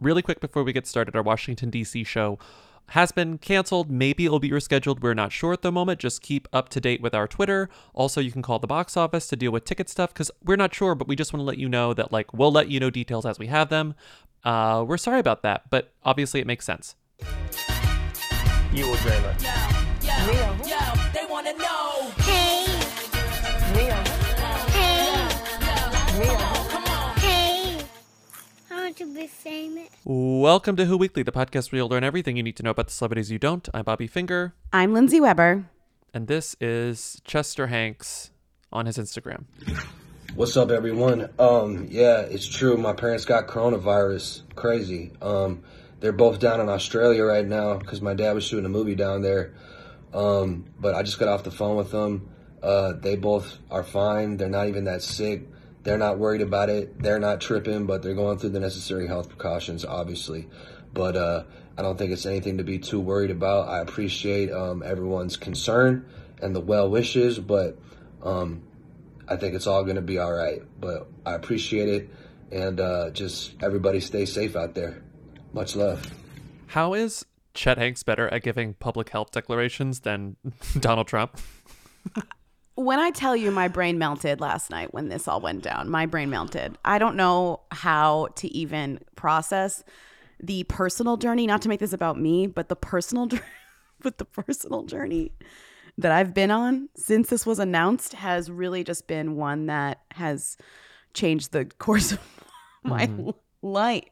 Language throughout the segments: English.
really quick before we get started, our Washington, D.C. show has been canceled. Maybe it'll be rescheduled. We're not sure at the moment. Just keep up to date with our Twitter. Also, you can call the box office to deal with ticket stuff because we're not sure, but we just want to let you know that, like, we'll let you know details as we have them. Uh, we're sorry about that, but obviously it makes sense. You will dreamer. Yo, yo, they to be famous. Welcome to Who Weekly, the podcast where you'll learn everything you need to know about the celebrities you don't. I'm Bobby Finger, I'm Lindsay Weber. and this is Chester Hanks on his Instagram. What's up, everyone? Um, yeah, it's true. My parents got coronavirus. Crazy. Um, they're both down in Australia right now because my dad was shooting a movie down there. Um, but I just got off the phone with them. Uh, they both are fine. They're not even that sick. They're not worried about it. They're not tripping, but they're going through the necessary health precautions, obviously. But uh, I don't think it's anything to be too worried about. I appreciate um, everyone's concern and the well wishes, but um, I think it's all going to be all right. But I appreciate it, and uh, just everybody stay safe out there. Much love. How is Chet Hanks better at giving public health declarations than Donald Trump? When I tell you my brain melted last night when this all went down, my brain melted. I don't know how to even process the personal journey, not to make this about me, but the personal journey, but the personal journey that I've been on since this was announced has really just been one that has changed the course of my mm-hmm. life.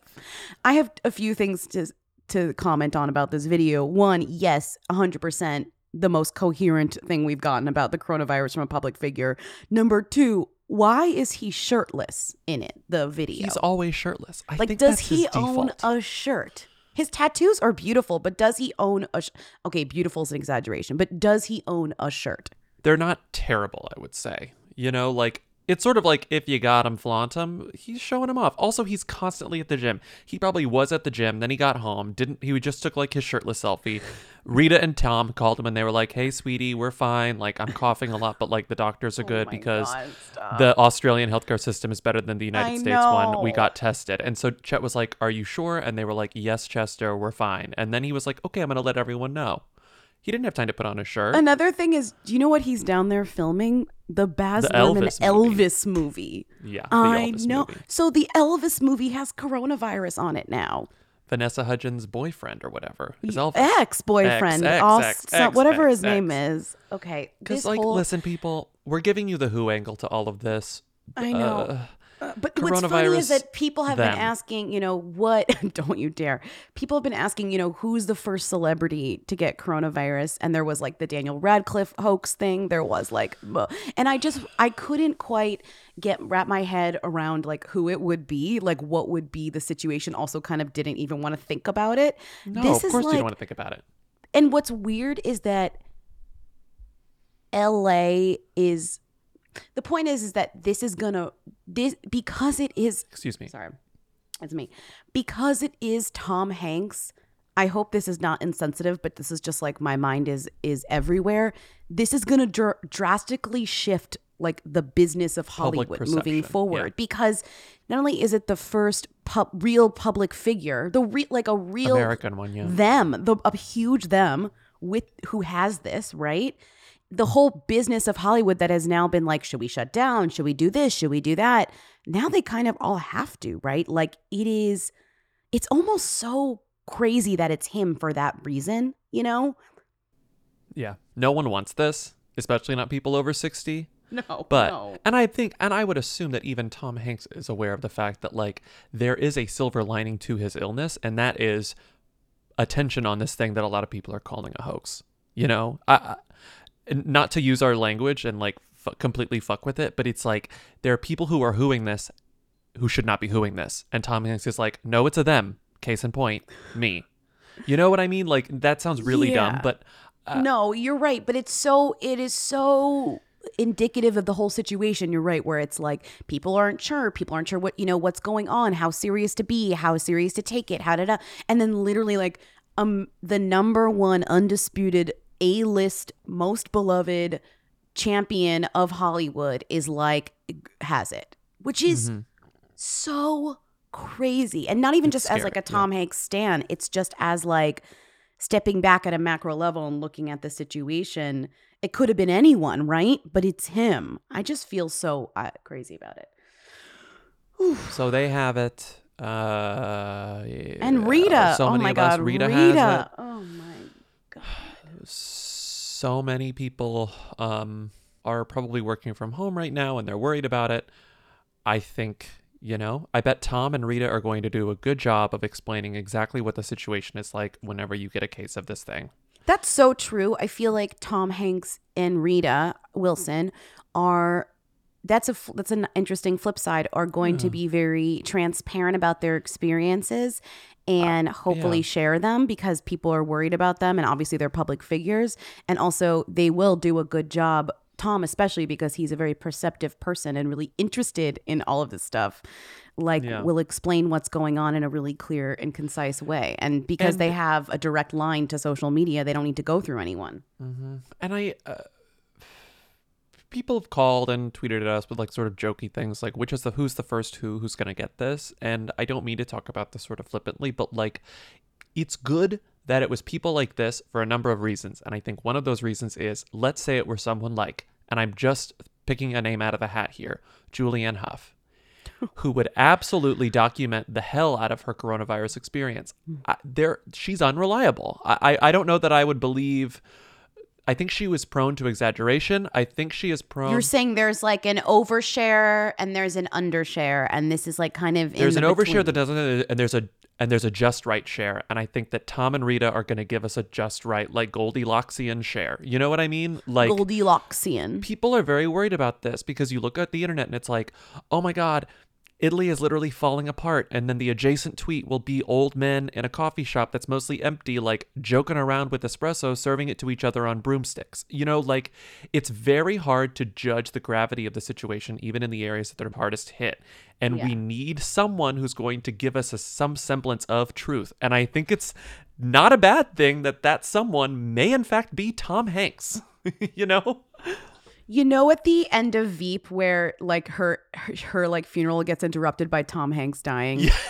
I have a few things to to comment on about this video. One, yes, 100% the most coherent thing we've gotten about the coronavirus from a public figure. Number 2, why is he shirtless in it, the video? He's always shirtless. I like does he own a shirt? His tattoos are beautiful, but does he own a sh- Okay, beautiful is an exaggeration, but does he own a shirt? They're not terrible, I would say. You know, like it's sort of like if you got him, flaunt him. He's showing him off. Also, he's constantly at the gym. He probably was at the gym, then he got home. Didn't he? Just took like his shirtless selfie. Rita and Tom called him and they were like, "Hey, sweetie, we're fine. Like I'm coughing a lot, but like the doctors are oh good Oh my because God, the Australian healthcare system is better than the United I States one. We got tested." And so Chet was like, "Are you sure?" And they were like, "Yes, Chester, we're fine." And then he was like, "Okay, I'm gonna let everyone know." He didn't have time to put on a shirt. Another thing is, do you know what he's down there filming? The Baz The Luhrmann Elvis movie. Elvis movie. Yeah, I Elvis know. movie. So the Elvis movie has coronavirus on it now. Vanessa Hudgens' boyfriend or whatever is Elvis. Ex boyfriend, X, all X, so- X, whatever his name is. Okay, Because like, whole, listen, people, we're giving you the Who angle to all of this. I know. Uh, Uh, but what's funny is that people have them. been asking, you know, what? Don't you dare! People have been asking, you know, who's the first celebrity to get coronavirus? And there was like the Daniel Radcliffe hoax thing. There was like, and I just I couldn't quite get wrap my head around like who it would be, like what would be the situation. Also, kind of didn't even want to think about it. no, this of course you don't want to think about it. and what's weird is that LA is the point is is that this is gonna this because it is Excuse me. sorry it's me because it is Tom Hanks I hope this is not insensitive but this is just like my mind is is everywhere this is gonna dr- drastically shift like the business of Hollywood moving forward yeah. because not only is it the first pub, real public figure the re- like a real American one, yeah. them the a huge them with who has this right the whole business of hollywood that has now been like should we shut down should we do this should we do that now they kind of all have to right like it is it's almost so crazy that it's him for that reason you know Yeah. No one wants this, especially not people over 60. no But and I think and I would assume that even Tom Hanks is aware of the fact that like there is a silver lining to his illness and that is attention on this thing that a lot of people are calling a hoax. You know, I, I and not to use our language and like f- completely fuck with it, but it's like there are people who are hooing this who should not be hooing this, and Tom Hanks is like, no, it's a them. Case in point, me. You know what I mean? Like that sounds really dumb, Yeah. but no you're right but it's so it is so indicative of the whole situation you're right where it's like people aren't sure people aren't sure what you know what's going on how serious to be how serious to take it how to and then literally like um the number one undisputed a-list most beloved champion of hollywood is like has it which is so crazy. And not even just as like a yeah. Tom Hanks stan, it's just as like stepping back at a macro level and looking at the situation. It could have been anyone, right? But it's him. I just feel so uh, crazy about it. So they have it. Uh, And Rita, So oh my god, Rita, Rita, has it. oh my god. So many people um, are probably working from home right now, and they're worried about it. I think you know. I bet Tom and Rita are going to do a good job of explaining exactly what the situation is like whenever you get a case of this thing. That's so true. I feel like Tom Hanks and Rita Wilson are that's a that's an interesting flip side are going to be very transparent about their experiences and hopefully yeah. share them because people are worried about them and obviously they're public figures and also they will do a good job Tom especially because he's a very perceptive person and really interested in all of this stuff like Yeah. will explain what's going on in a really clear and concise way and because And- they have a direct line to social media they don't need to go through anyone And I, uh, people have called and tweeted at us with like sort of jokey things like, which is the who's the first who, who's going to get this. And I don't mean to talk about this sort of flippantly, but like, it's good that it was people like this for a number of reasons. And I think one of those reasons is let's say it were someone like, and I'm just picking a name out of a hat here, Julianne Hough. who would absolutely document the hell out of her coronavirus experience. Hmm. I, there, she's unreliable. I, I, I don't know that I would believe. I think she was prone to exaggeration. I think she is prone. You're saying there's like an overshare and there's an undershare, and this is like kind of in there's the an overshare between. that doesn't, and there's a and there's a just right share. And I think that Tom and Rita are going to give us a just right, like Goldilocksian share. You know what I mean? Like Goldilocksian. people are very worried about this because you look at the internet and it's like, oh my God, Italy is literally falling apart. And then the adjacent tweet will be old men in a coffee shop that's mostly empty, like joking around with espresso, serving it to each other on broomsticks. You know, like it's very hard to judge the gravity of the situation, even in the areas that they're hardest hit. And we need someone who's going to give us a, some semblance of truth. And I think it's not a bad thing that that someone may, in fact, be Tom Hanks. you know? You know, at the end of Veep, where like her, her her like funeral gets interrupted by Tom Hanks dying.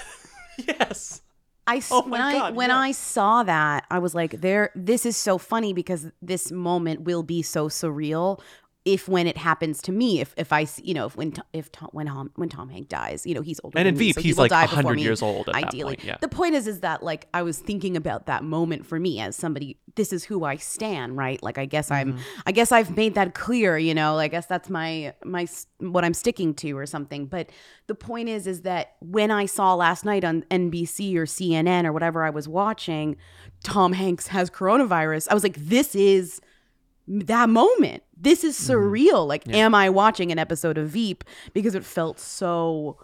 Yes. I Oh when my I God, when. I saw that, I was like, "There, this is so funny because this moment will be so surreal." If when it happens to me, if if I see, you know, if when if Tom, when Tom, when Tom Hanks dies, you know, he's older. And than in me, Veep, so he he's like die before 100 me, years old ideally, point, yeah. the point is, is that like I was thinking about that moment for me as somebody. This is who I stand, right? Like I guess I'm, Mm-hmm. I guess I've made that clear. You know, I guess that's my my what I'm sticking to or something. But the point is, is that when I saw last night on NBC or CNN or whatever I was watching, Tom Hanks has coronavirus. I was like, this is that moment. This is mm-hmm. surreal. Like, am I watching an episode of Veep? Because it felt so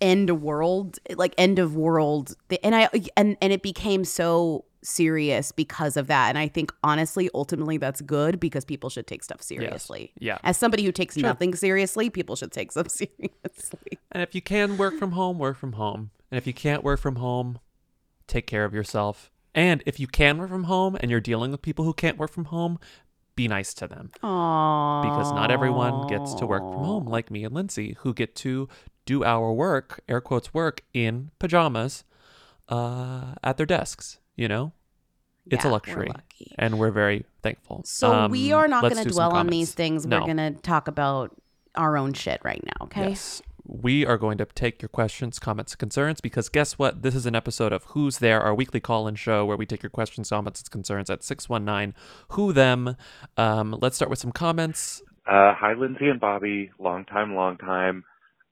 end of world, like end of world. And I and and it became so serious because of that. And I think honestly, ultimately, that's good because people should take stuff seriously. Yeah. As somebody who takes nothing seriously, people should take stuff seriously. And if you can work from home, work from home. And if you can't work from home, take care of yourself. And if you can work from home and you're dealing with people who can't work from home, be nice to them. Aww. Because not everyone gets to work from home like me and Lindsay, who get to do our work, air quotes work, in pajamas uh, at their desks, you know? It's Yeah, a we're luxury. lucky. And we're very thankful. So we Um, are not going to dwell on these things. No. We're going to talk about our own shit right now, okay? Yes. We are going to take your questions, comments, concerns because guess what? This is an episode of Who's There, our weekly call in show where we take your questions, comments, and concerns at 619 Who Them. Um, let's start with some comments. Uh, hi, Lindsay and Bobby. Long time, long time.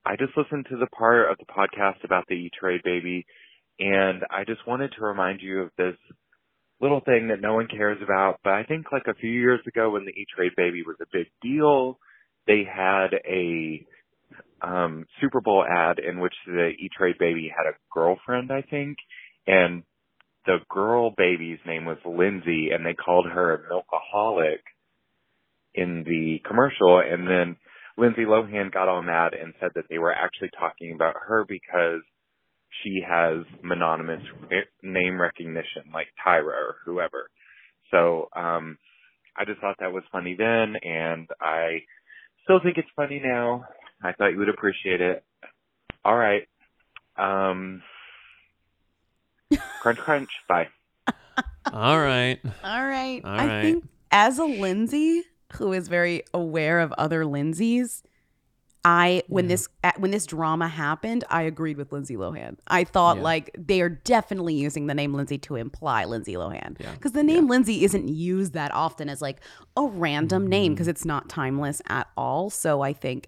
I just listened to the part of the podcast about the E-Trade baby, and I just wanted to remind you of this little thing that no one cares about. But I think like a few years ago when the E-Trade baby was a big deal, they had a um, Super Bowl ad in which the E-Trade baby had a girlfriend, I think, and the girl baby's name was Lindsay, and they called her a milkaholic in the commercial and then Lindsay Lohan got on that and said that they were actually talking about her because she has mononymous name recognition like Tyra or whoever. So, um, I just thought that was funny then and I still think it's funny now. I thought you would appreciate it. All right. Um, crunch, crunch. Bye. All right. All right. All I think as a Lindsay who is very aware of other Lindsays, I when this at- when this drama happened, I agreed with Lindsay Lohan. I thought Yeah. like they are definitely using the name Lindsay to imply Lindsay Lohan Yeah. because the name Lindsay isn't used that often as like a random name Mm-hmm. because it's not timeless at all. So I think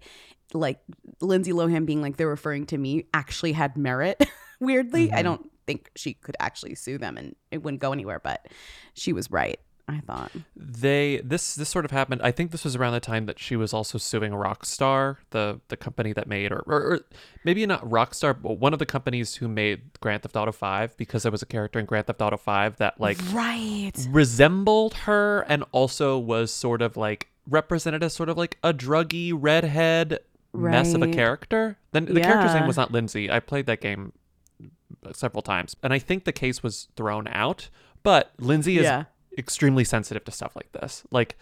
like Lindsay Lohan being like they're referring to me actually had merit. Weirdly, Mm-hmm. I don't think she could actually sue them and it wouldn't go anywhere. But she was right. I thought. they this this sort of happened i think this was around the time that she was also suing rockstar the the company that made or, or, or maybe not rockstar but one of the companies who made grand theft auto 5 because there was a character in grand theft auto 5 that like Right. resembled her and also was sort of like represented as sort of like a druggy redhead mess of a character then the character's Yeah. name was not lindsay i played that game several times and i think the case was thrown out but lindsay is Yeah. extremely sensitive to stuff like this like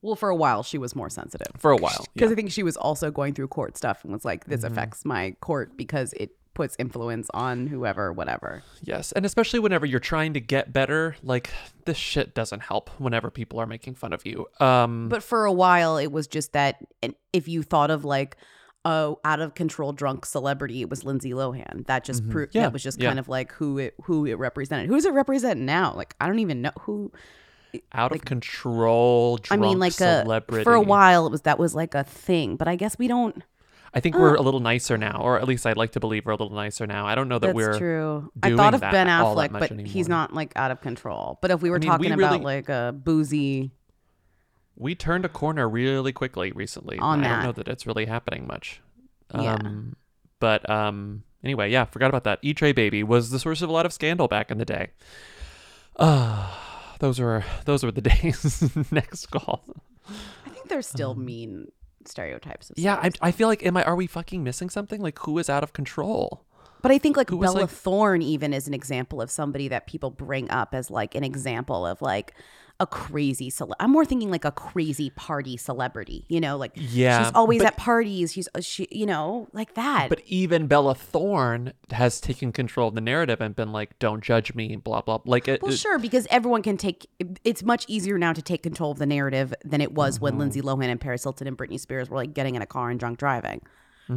Well, for a while she was more sensitive. for a while Because yeah. I think she was also going through court stuff and was like, this Mm-hmm. affects my court because it puts influence on whoever, whatever. yes and especially whenever you're trying to get better like this shit doesn't help whenever people are making fun of you um But for a while, it was just that if you thought of like a out of control drunk celebrity, it was Lindsay Lohan. That just proved Mm-hmm. Yeah, that was just yeah. kind of like who it who it represented. Who does it represent now? Like I don't even know who. out of control drunk. I mean, like celebrity a for a while, it was that was like a thing. But I guess we don't. I think we're a little nicer now, or at least I'd like to believe we're a little nicer now. I don't know that That's we're true. I thought of Ben Affleck, but anymore. he's not like out of control. But if we were I mean, talking we about really- like a boozy, we turned a corner really quickly recently. On I don't know that it's really happening much. Yeah. Um, but um, anyway, yeah, forgot about that. E Tray Baby was the source of a lot of scandal back in the day. Ah, those were those were the days. Next call. I think there's still mean stereotypes. Of Um, Yeah, I. I feel like am I are we fucking missing something? Like who is out of control? But I think like Who Bella like- Thorne even is an example of somebody that people bring up as like an example of like a crazy cele- I'm more thinking like a crazy party celebrity, you know, like Yeah, she's always but- at parties, she's uh, she you know, like that. But even Bella Thorne has taken control of the narrative and been like, "Don't judge me," blah blah. Like, it, well, it- sure, because everyone can take. It's much easier now to take control of the narrative than it was Mm-hmm. when Lindsay Lohan and Paris Hilton and Britney Spears were like getting in a car and drunk driving.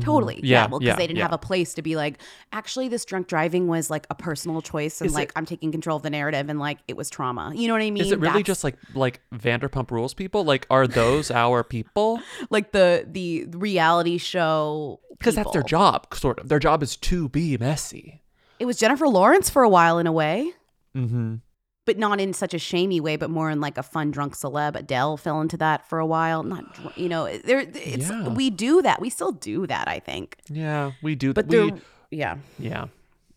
Totally, Mm-hmm. Yeah, well, because yeah, they didn't yeah. have a place to be like. Actually, this drunk driving was like a personal choice, and Is like it- I'm taking control of the narrative, and like it was trauma. You know what I mean? is it really That's- just like like Vanderpump Rules people? Like, are those our people? like the the reality show? Because that's their job, sort of. Their job is to be messy. It was Jennifer Lawrence for a while, in a way. Mm-hmm. But not in such a shamey way, but more in like a fun drunk celeb. Adele fell into that for a while. Not, you know, there. It's Yeah. we do that. We still do that. I think, Yeah, we do. but that. we, yeah, yeah.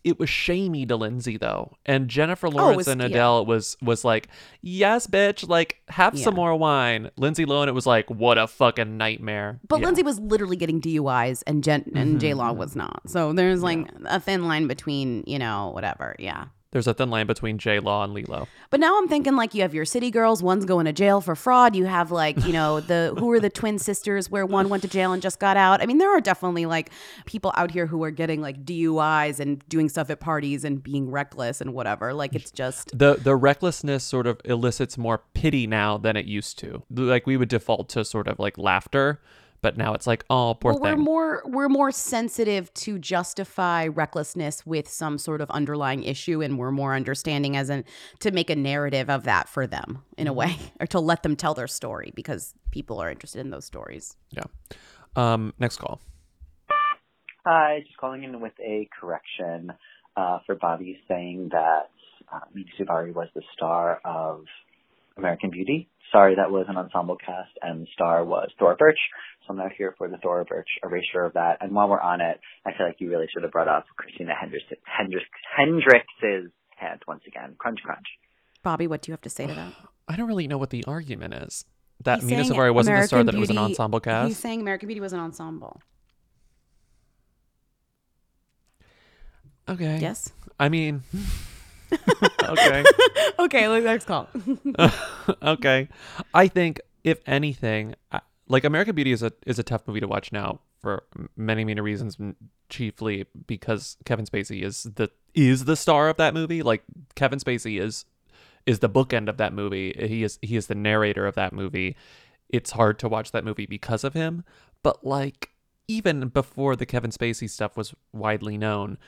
It was shamey to Lindsay though, and Jennifer Oh, Lawrence was- and yeah. Adele was was like, "Yes, bitch, like have some more wine." Lindsay Lohan, it was like, "What a fucking nightmare." but Yeah. Lindsay was literally getting DUIs, and Jen and Mm-hmm, J Law was not. So there's like a thin line between you know whatever. Yeah. There's a thin line between J Law and Lilo. But now I'm thinking like you have your city girls, one's going to jail for fraud. You have like, you know, the who are the twin sisters where one went to jail and just got out. I mean, there are definitely like people out here who are getting like DUIs and doing stuff at parties and being reckless and whatever. Like it's just the the recklessness sort of elicits more pity now than it used to. Like we would default to sort of like laughter, but now it's like, oh, poor well, we're more we're more sensitive to justify recklessness with some sort of underlying issue and we're more understanding as in to make a narrative of that for them in a way or to let them tell their story because people are interested in those stories. yeah. Um. Next call. Hi, just calling in with a correction uh, for Bobby saying that uh, Mena Suvari was the star of American Beauty. Sorry, that was an ensemble cast, and the star was Thora Birch. So I'm now here for the Thora Birch erasure of that. And while we're on it, I feel like you really should have brought up Christina Hendricks, Hendricks, Hendrix's hand once again. Crunch, crunch. Bobby, what do you have to say to that? I don't really know what the argument is. That He's Mena saying Suvari wasn't the star; American that it was an ensemble cast. He's cast. saying American Beauty was an ensemble. Okay. Yes. I mean. okay. okay, like, next call. okay. I think if anything, I- like American Beauty is a is a tough movie to watch now for many many reasons, chiefly because Kevin Spacey is the is the star of that movie. Like Kevin Spacey is is the bookend of that movie. He is he is the narrator of that movie. It's hard to watch that movie because of him, but like even before the Kevin Spacey stuff was widely known,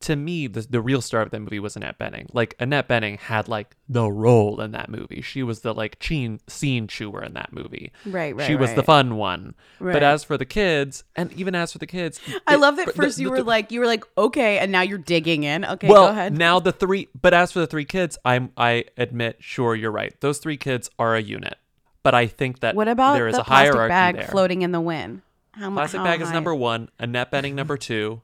to me, the, the real star of that movie was Annette Bening. Like Annette Bening had like the role in that movie. She was the like scene scene chewer in that movie. Right, right, She was the fun one. Right. But as for the kids, and even as for the kids, I it- love that first the- you the- were like you were like okay, and now you're digging in. Okay, well, go ahead. now the three. But as for the three kids, I'm I admit, sure, you're right. Those three kids are a unit. But I think that what about there is the a plastic hierarchy bag there. floating in the wind? How Plastic how bag is number one. Annette Bening number two.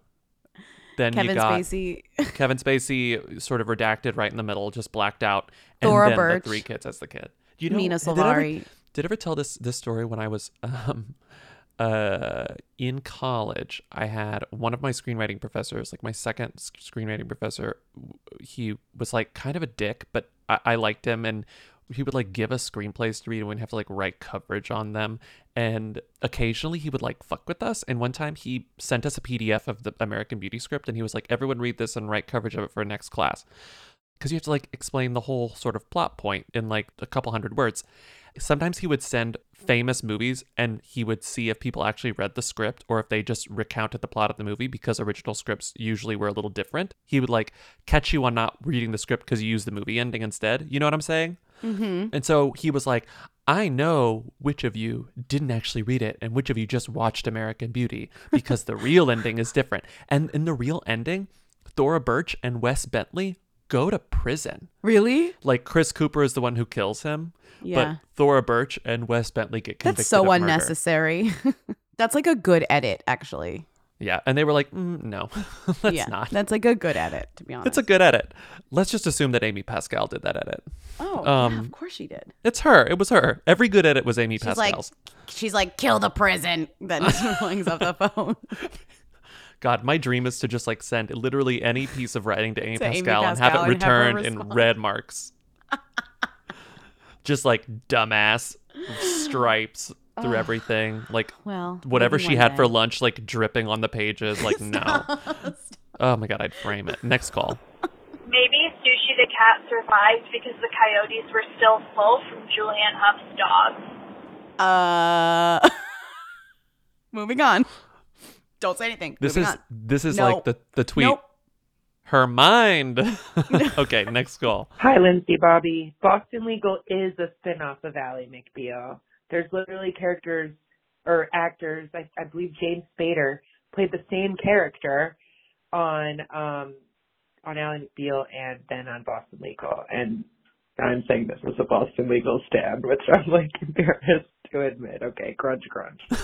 Then Kevin you got Spacey. Kevin Spacey, sort of redacted right in the middle, just blacked out, and Thora then Birch. the three kids as the kid. You know, Mena did I ever- Did I ever tell this this story when I was um, uh, in college? I had one of my screenwriting professors, like my second screenwriting professor. He was like kind of a dick, but I, I liked him, and he would like give us screenplays to read, and we'd have to like write coverage on them. And occasionally he would like fuck with us. And one time he sent us a PDF of the American Beauty script, and he was like, "Everyone read this and write coverage of it for next class." Because you have to like explain the whole sort of plot point in like a couple hundred words. Sometimes he would send famous movies and he would see if people actually read the script or if they just recounted the plot of the movie because original scripts usually were a little different. He would like catch you on not reading the script because you used the movie ending instead. You know what I'm saying? Mm-hmm. And so he was like, I know which of you didn't actually read it and which of you just watched American Beauty because the real ending is different. And in the real ending, Thora Birch and Wes Bentley go to prison. Really? Like Chris Cooper is the one who kills him, Yeah. but Thora Birch and Wes Bentley get convicted That's so unnecessary. That's like a good edit, actually. Yeah, and they were like, mm, no, let's yeah, not. That's like a good edit, to be honest. It's a good edit. Let's just assume that Amy Pascal did that edit. Oh, um, yeah, of course she did. It's her. It was her. Every good edit was Amy She's like, Pascal's. she's like, kill the prison. Then she hangs up the phone. God, my dream is to just like send literally any piece of writing to Amy, To Amy Pascal, and have it and have returned in red marks. just like dumbass stripes through Ugh. everything. Like Well, whatever she one had for lunch, like dripping on the pages. Like no. oh my god, I'd frame it. Next call. Maybe Sushi the cat survived because the coyotes were still full from Julianne Hough's dogs. Uh, moving on. Don't say anything. This Moving is on. this is No. like the the tweet. Nope. Her mind. okay, next call. Hi, Lindsay Bobby. Boston Legal is a spinoff of Ally McBeal. There's literally characters or actors. I, I believe James Spader played the same character on um on Ally McBeal and then on Boston Legal. And I'm saying this was a Boston Legal stand, which I'm like embarrassed to admit. Okay, crunch, crunch.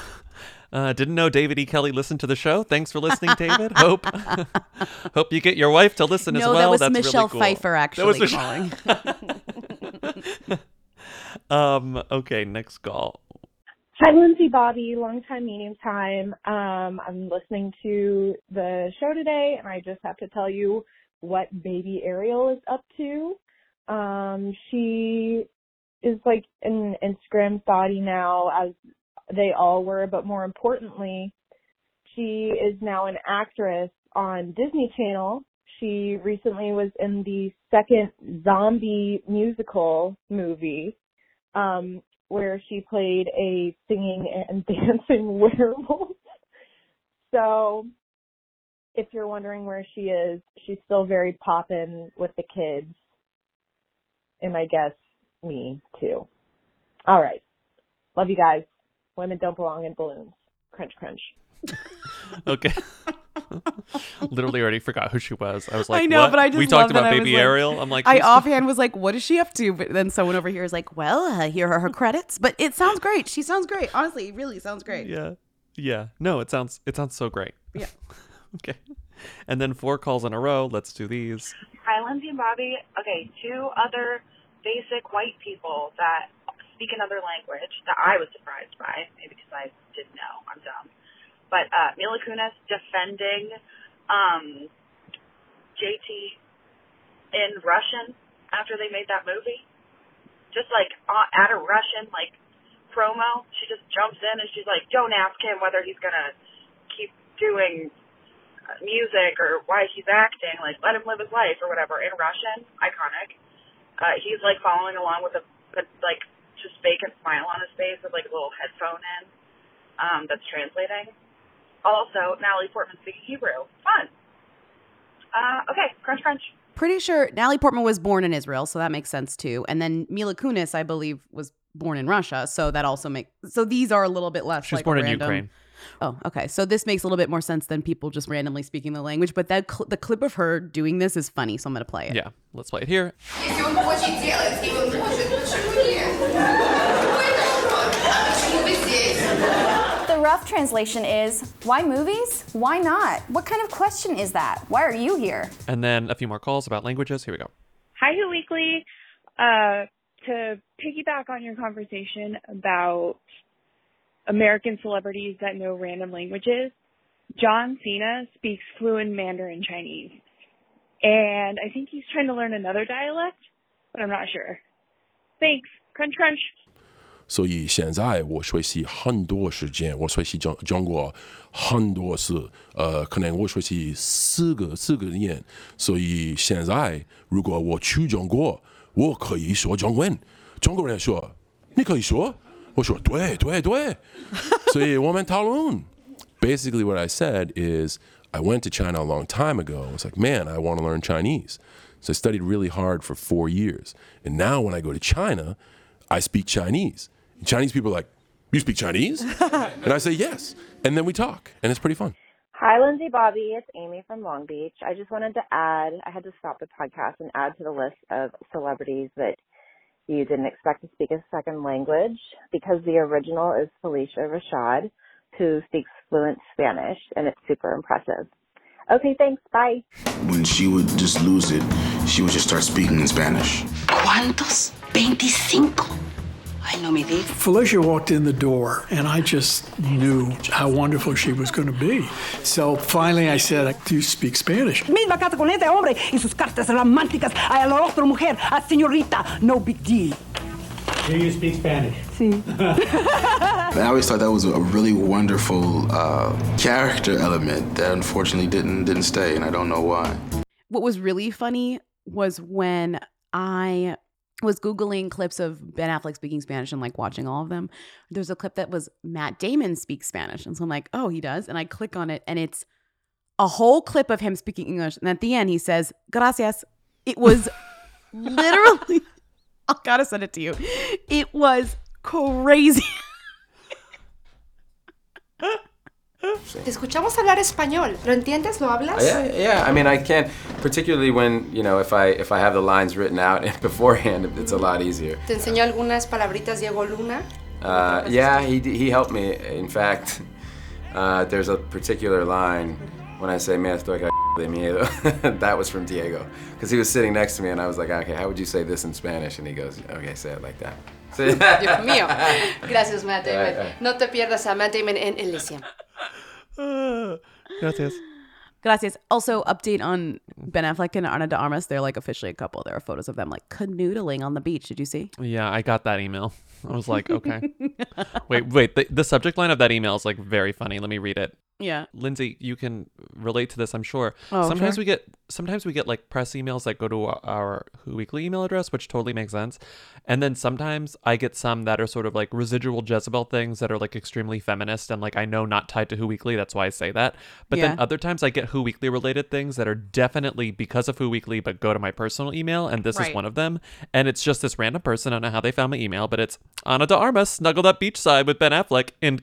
Uh, didn't know David E. Kelley listened to the show. Thanks for listening, David. Hope hope you get your wife to listen as No, well. that was That's Michelle really cool. Pfeiffer That was actually calling. um. Okay. Next call. Hi, Lindsay Bobby, long time, medium time. Um, I'm listening to the show today, and I just have to tell you what baby Ariel is up to. Um, she is like an Instagram thotty now, as they all were, but more importantly, she is now an actress on Disney Channel. She recently was in the second zombie musical movie. Um, where she played a singing and dancing werewolf. So, if you're wondering where she is, she's still very poppin' with the kids. And I guess me too. All right. Love you guys. Women don't belong in balloons. Crunch, crunch. Okay. Literally already forgot who she was. I was like, I know, what? but I just we talked about Baby like- Ariel. I'm like, I offhand was like, "What is she up to?" But then someone over here is like, "Well, uh, here are her credits." But it sounds great. She sounds great. Honestly, it really sounds great. Yeah. Yeah. No, it sounds it sounds so great. Yeah. okay. And then four calls in a row. Let's do these. Hi, Lindsay and Bobby. Okay, two other basic white people that speak another language that I was surprised by, maybe because I didn't know. I'm dumb. But uh, Mila Kunis defending um, JT in Russian after they made that movie. Just like uh, at a Russian like promo, she just jumps in and she's like, "Don't ask him whether he's gonna keep doing uh, music or why he's acting. Like, let him live his life or whatever. In Russian, iconic. Uh, he's like following along with a, a like just vacant smile on his face with like a little headphone in um, that's translating. Also, Natalie Portman speaking Hebrew. Fun. Uh, okay, crunch, crunch. Pretty sure Natalie Portman was born in Israel, so that makes sense too. And then Mila Kunis, I believe, was born in Russia, so that also makes. So these are a little bit less. She was like, born in random- Ukraine. Oh, okay. So this makes a little bit more sense than people just randomly speaking the language, but that cl- the clip of her doing this is funny, so I'm going to play it. Yeah, let's play it here. The rough translation is why movies? Why not? What kind of question is that? Why are you here? And then a few more calls about languages. Here we go. Hi, Who Weekly. Uh, to piggyback on your conversation about American celebrities that know random languages, John Cena speaks fluent Mandarin Chinese. And I think he's trying to learn another dialect, but I'm not sure. Thanks. Crunch, crunch. 所以现在我学习很多时间，我学习中中国很多次，呃，可能我学习四个四个年，所以现在如果我去中国，我可以说中文。中国人说你可以说， 我说对对对，所以我们讨论。Basically, what I said is, I went to China a long time ago. I was like, man, I want to learn Chinese. So I studied really hard for four years. And now when I go to China, I speak Chinese. And Chinese people are like, you speak Chinese? and I say, yes. And then we talk, and it's pretty fun. Hi, Lindsay Bobby. It's Amy from Long Beach. I just wanted to add, I had to stop the podcast and add to the list of celebrities that you didn't expect to speak a second language because the original is Phylicia Rashad, who speaks fluent Spanish, and it's super impressive. Okay, thanks. Bye. When she would just lose it, she would just start speaking in Spanish. ¿Cuántos? 25. Ay, no me digas. Phylicia walked in the door, and I just knew how wonderful she was going to be. So finally, I said, Do you speak Spanish? Misma casa con ese hombre y sus cartas románticas a la otra mujer, a señorita. No big deal. Do you speak Spanish? Sí. I always thought that was a really wonderful uh, character element that unfortunately didn't didn't stay, and I don't know why. What was really funny was when I was Googling clips of Ben Affleck speaking Spanish and like watching all of them. There's a clip that was Matt Damon speaks Spanish. And so I'm like, oh, he does. And I click on it and it's a whole clip of him speaking English. And at the end, he says, gracias. It was literally, I gotta send it to you. It was crazy. Te escuchamos hablar español. ¿Lo entiendes? ¿Lo hablas? Yeah, yeah. I mean, I can't, particularly when you know if I if I have the lines written out beforehand, it's a lot easier. ¿Te enseñó algunas palabritas Diego Luna? Uh, yeah, he he helped me. In fact, uh, there's a particular line when I say "me estoy de miedo." that was from Diego because he was sitting next to me, and I was like, "Okay, how would you say this in Spanish?" And he goes, "Okay, say it like that." Say- Dios mío. Gracias, Matt Ay, Damon. ay. No te pierdas a Matt Damon en Elysium. Gracias. Gracias. Also, update on Ben Affleck and Ana de Armas. They're like officially a couple. There are photos of them like canoodling on the beach. Did you see? Yeah, I got that email. I was like, okay. wait, wait. The, the subject line of that email is like very funny. Let me read it. Yeah. Lindsay, you can relate to this, I'm sure. Oh, sometimes sure. we get sometimes we get like press emails that go to our, Who Weekly email address, which totally makes sense. And then sometimes I get some that are sort of like residual Jezebel things that are like extremely feminist and like I know not tied to Who Weekly, that's why I say that. But then other times I get Who Weekly related things that are definitely because of Who Weekly, but go to my personal email, and this is one of them. And it's just this random person. I don't know how they found my email, but it's Ana de Armas snuggled up beachside with Ben Affleck in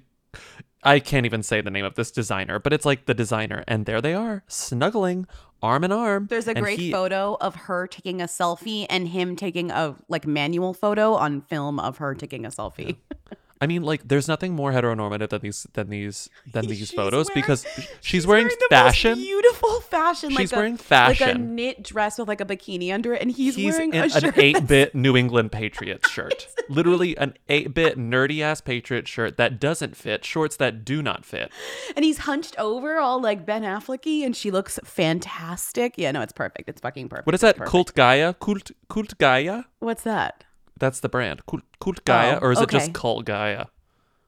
I can't even say the name of this designer, but it's like the designer, and there they are, snuggling, arm in arm. There's a great he- photo of her taking a selfie and him taking a like manual photo on film of her taking a selfie. I mean, like, there's nothing more heteronormative than these than these than these photos because she's, wearing, fashion. Beautiful fashion. She's like a, wearing Like a knit dress with like a bikini under it, and he's, He's wearing an eight bit New England Patriots shirt. Literally an eight bit nerdy ass Patriot shirt that doesn't fit, shorts that do not fit. and he's hunched over, all like Ben Afflecky, and she looks fantastic. Yeah, no, it's perfect. It's fucking perfect. What is that? Cult Gaia? Cult Cult Gaia? What's that? That's the brand. Cult, Cult Gaia, Oh, or is it just Cult Gaia?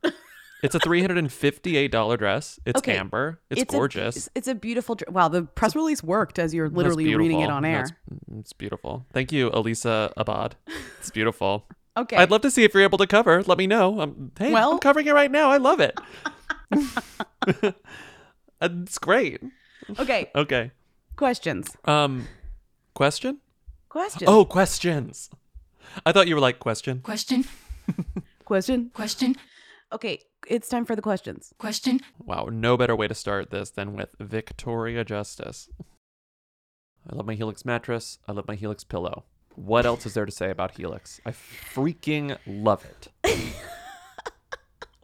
It's a three hundred and fifty-eight dollar dress. It's Okay, amber. It's, a- gorgeous. it's, it's a beautiful. dr- Wow, the press release worked as you're literally reading it on air. It's, it's beautiful. Thank you, Elisa Abad. It's beautiful. Okay. I'd love to see if you're able to cover. Let me know. Um, hey, Well- I'm covering it right now. I love it. it's great. Okay. Okay. Questions. Um, question? Questions. Oh, questions. I thought you were like question. Question. Question. Question. Okay, it's time for the questions. Question. Wow, no better way to start this than with Victoria Justice. I love my Helix mattress. I love my Helix pillow. What else is there to say about Helix? I freaking love it.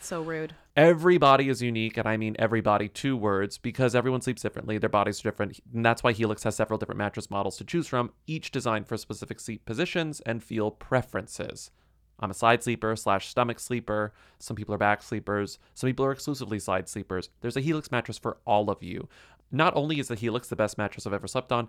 So rude. Everybody is unique, and I mean everybody, two words, because everyone sleeps differently. Their bodies are different. And that's why Helix has several different mattress models to choose from, each designed for specific sleep positions and feel preferences. I'm a side sleeper slash stomach sleeper. Some people are back sleepers. Some people are exclusively side sleepers. There's a Helix mattress for all of you. Not only is the Helix the best mattress I've ever slept on,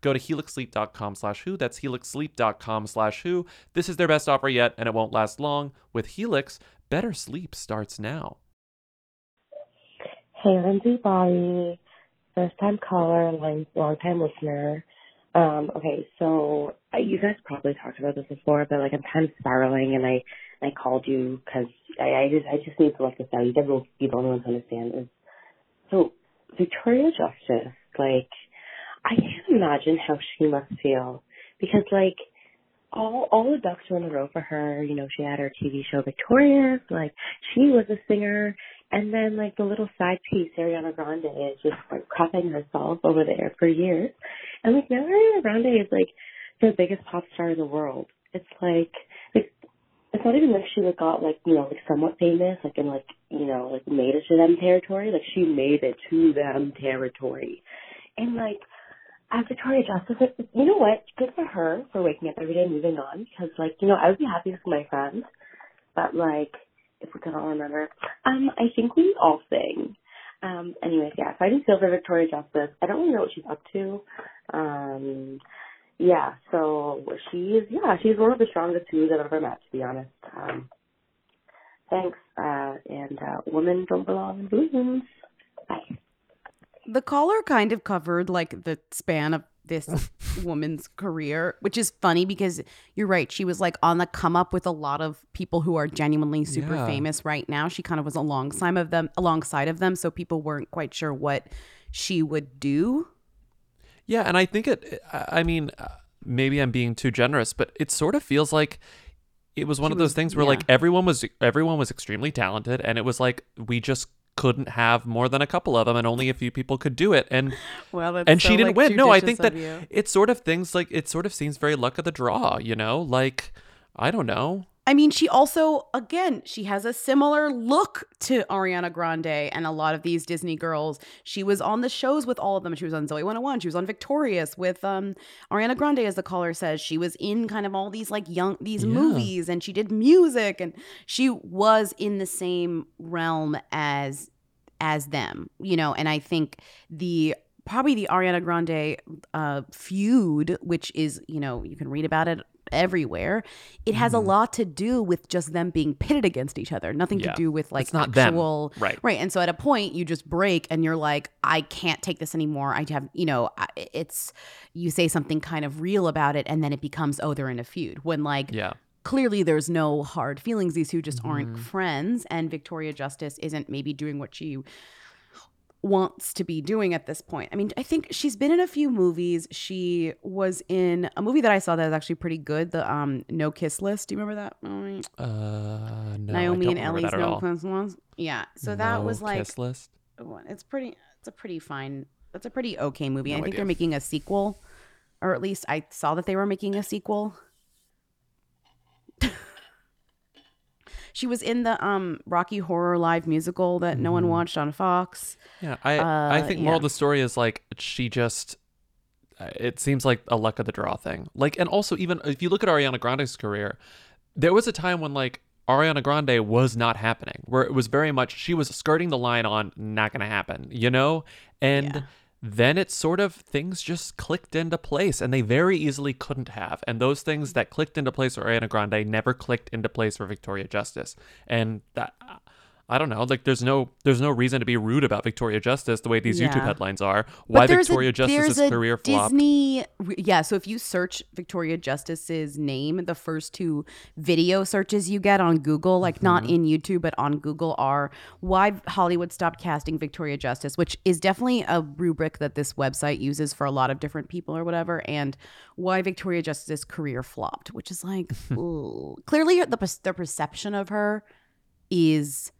Go to helixsleep.com slash who. That's helixsleep.com slash who. This is their best offer yet, and it won't last long. With Helix, better sleep starts now. Hey, Lindsay Bobby, first time caller, long, time listener. Um, okay, so uh, you guys probably talked about this before, but like I'm kind of spiraling, and I I called you because I, I just I just need to let this out. You guys will be the only ones to understand. So Victoria Justice, like I can't imagine how she must feel because like all all the ducks were in a row for her. You know, she had her TV show Victorious, like she was a singer, and then like the little side piece, Ariana Grande is just like cuffing herself over there for years, and like now Ariana Grande is like the biggest pop star in the world. It's like like it's not even like she like got like you know like somewhat famous like in like you know like made it to them territory. Like she made it to them territory, and like as Victoria Justice, it- you know what? Good for her for waking up every day, and moving on. Because like you know, I would be happy with my friends, but like if we could all remember, um, I think we all sing. Um, anyways, yeah. So I just feel for Victoria Justice. I don't really know what she's up to. Um, yeah. So she's yeah, she's one of the strongest twos I've ever met. To be honest. Um, thanks. Uh, and uh, women don't belong in balloons. Bye. The caller kind of covered like the span of this woman's career, which is funny because you're right. She was like on the come up with a lot of people who are genuinely super Yeah. famous right now. She kind of was alongside of them, alongside of them, so people weren't quite sure what she would do. Yeah, and I think it. I I mean, uh, maybe I'm being too generous, but it sort of feels like it was one She of those was- things where yeah. like everyone was everyone was extremely talented, and it was like we just couldn't have more than a couple of them, and only a few people could do it. And Well, and she didn't like, win. No, I think that you. it's sort of things like it sort of seems very luck of the draw. You know, like I don't know. I mean, she also, again, she has a similar look to Ariana Grande and a lot of these Disney girls. She was on the shows with all of them. She was on Zoey 101. She was on Victorious with um, Ariana Grande, as the caller says. She was in kind of all these like young, these Yeah. movies and she did music and she was in the same realm as as them, you know, and I think the probably the Ariana Grande uh, feud, which is you know you can read about it everywhere. It has a Mhm. lot to do with just them being pitted against each other. Nothing Yeah. to do with like It's not them. actual Right. right. And so at a point you just break and you're like, I can't take this anymore. I have you know it's you say something kind of real about it, and then it becomes oh they're in a feud when like Yeah. clearly there's no hard feelings. These two just aren't Mhm. friends, and Victoria Justice isn't maybe doing what she wants to be doing at this point. I mean, I think she's been in a few movies. She was in a movie that I saw that was actually pretty good, the um No Kiss List. Do you remember that movie? Uh, no, I Naomi don't and Ellie's No. Kiss List. Yeah, so that was like Kiss List? It's pretty. It's a pretty fine. That's a pretty okay movie. No I think idea. they're making a sequel, or at least I saw that they were making a sequel. She was in the um Rocky Horror live musical that no one Mhm. watched on Fox. Yeah, I I Uh, think yeah. moral of the story is like she just. uh, It seems like a luck of the draw thing. Like, and also even if you look at Ariana Grande's career, there was a time when like Ariana Grande was not happening, where it was very much she was skirting the line on not going to happen, you know, and. Then it sort of things just clicked into place, and they very easily couldn't have. And those things that clicked into place for Ariana Grande never clicked into place for Victoria Justice. And that I don't know. Like, there's no there's no reason to be rude about Victoria Justice the way these YouTube headlines are. Why there's a- Victoria Justice's career flopped. Disney, yeah. So if you search Victoria Justice's name, the first two video searches you get on Google, like not Mhm. in YouTube but on Google, are why Hollywood stopped casting Victoria Justice, which is definitely a rubric that this website uses for a lot of different people or whatever, and why Victoria Justice's career flopped, which is like clearly the the perception of her is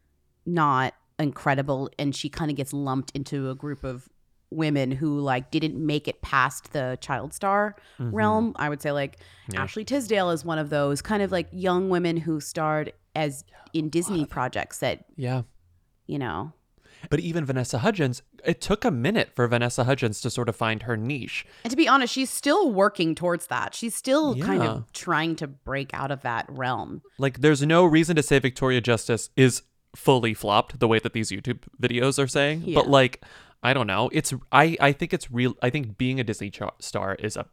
not incredible and she kind of gets lumped into a group of women who like didn't make it past the child star Mhm. realm i would say like Yeah. ashley tisdale is one of those kind of like young women who starred as in disney projects that Yeah. you know But even Vanessa Hudgens, it took a minute for Vanessa Hudgens to sort of find her niche. and to be honest she's still working towards that she's still kind of trying to break out of that realm Like, there's no reason to say Victoria Justice is fully flopped the way that these YouTube videos are saying. Yeah. But like, I don't know. It's I I think it's real. I think being a Disney ch- star is a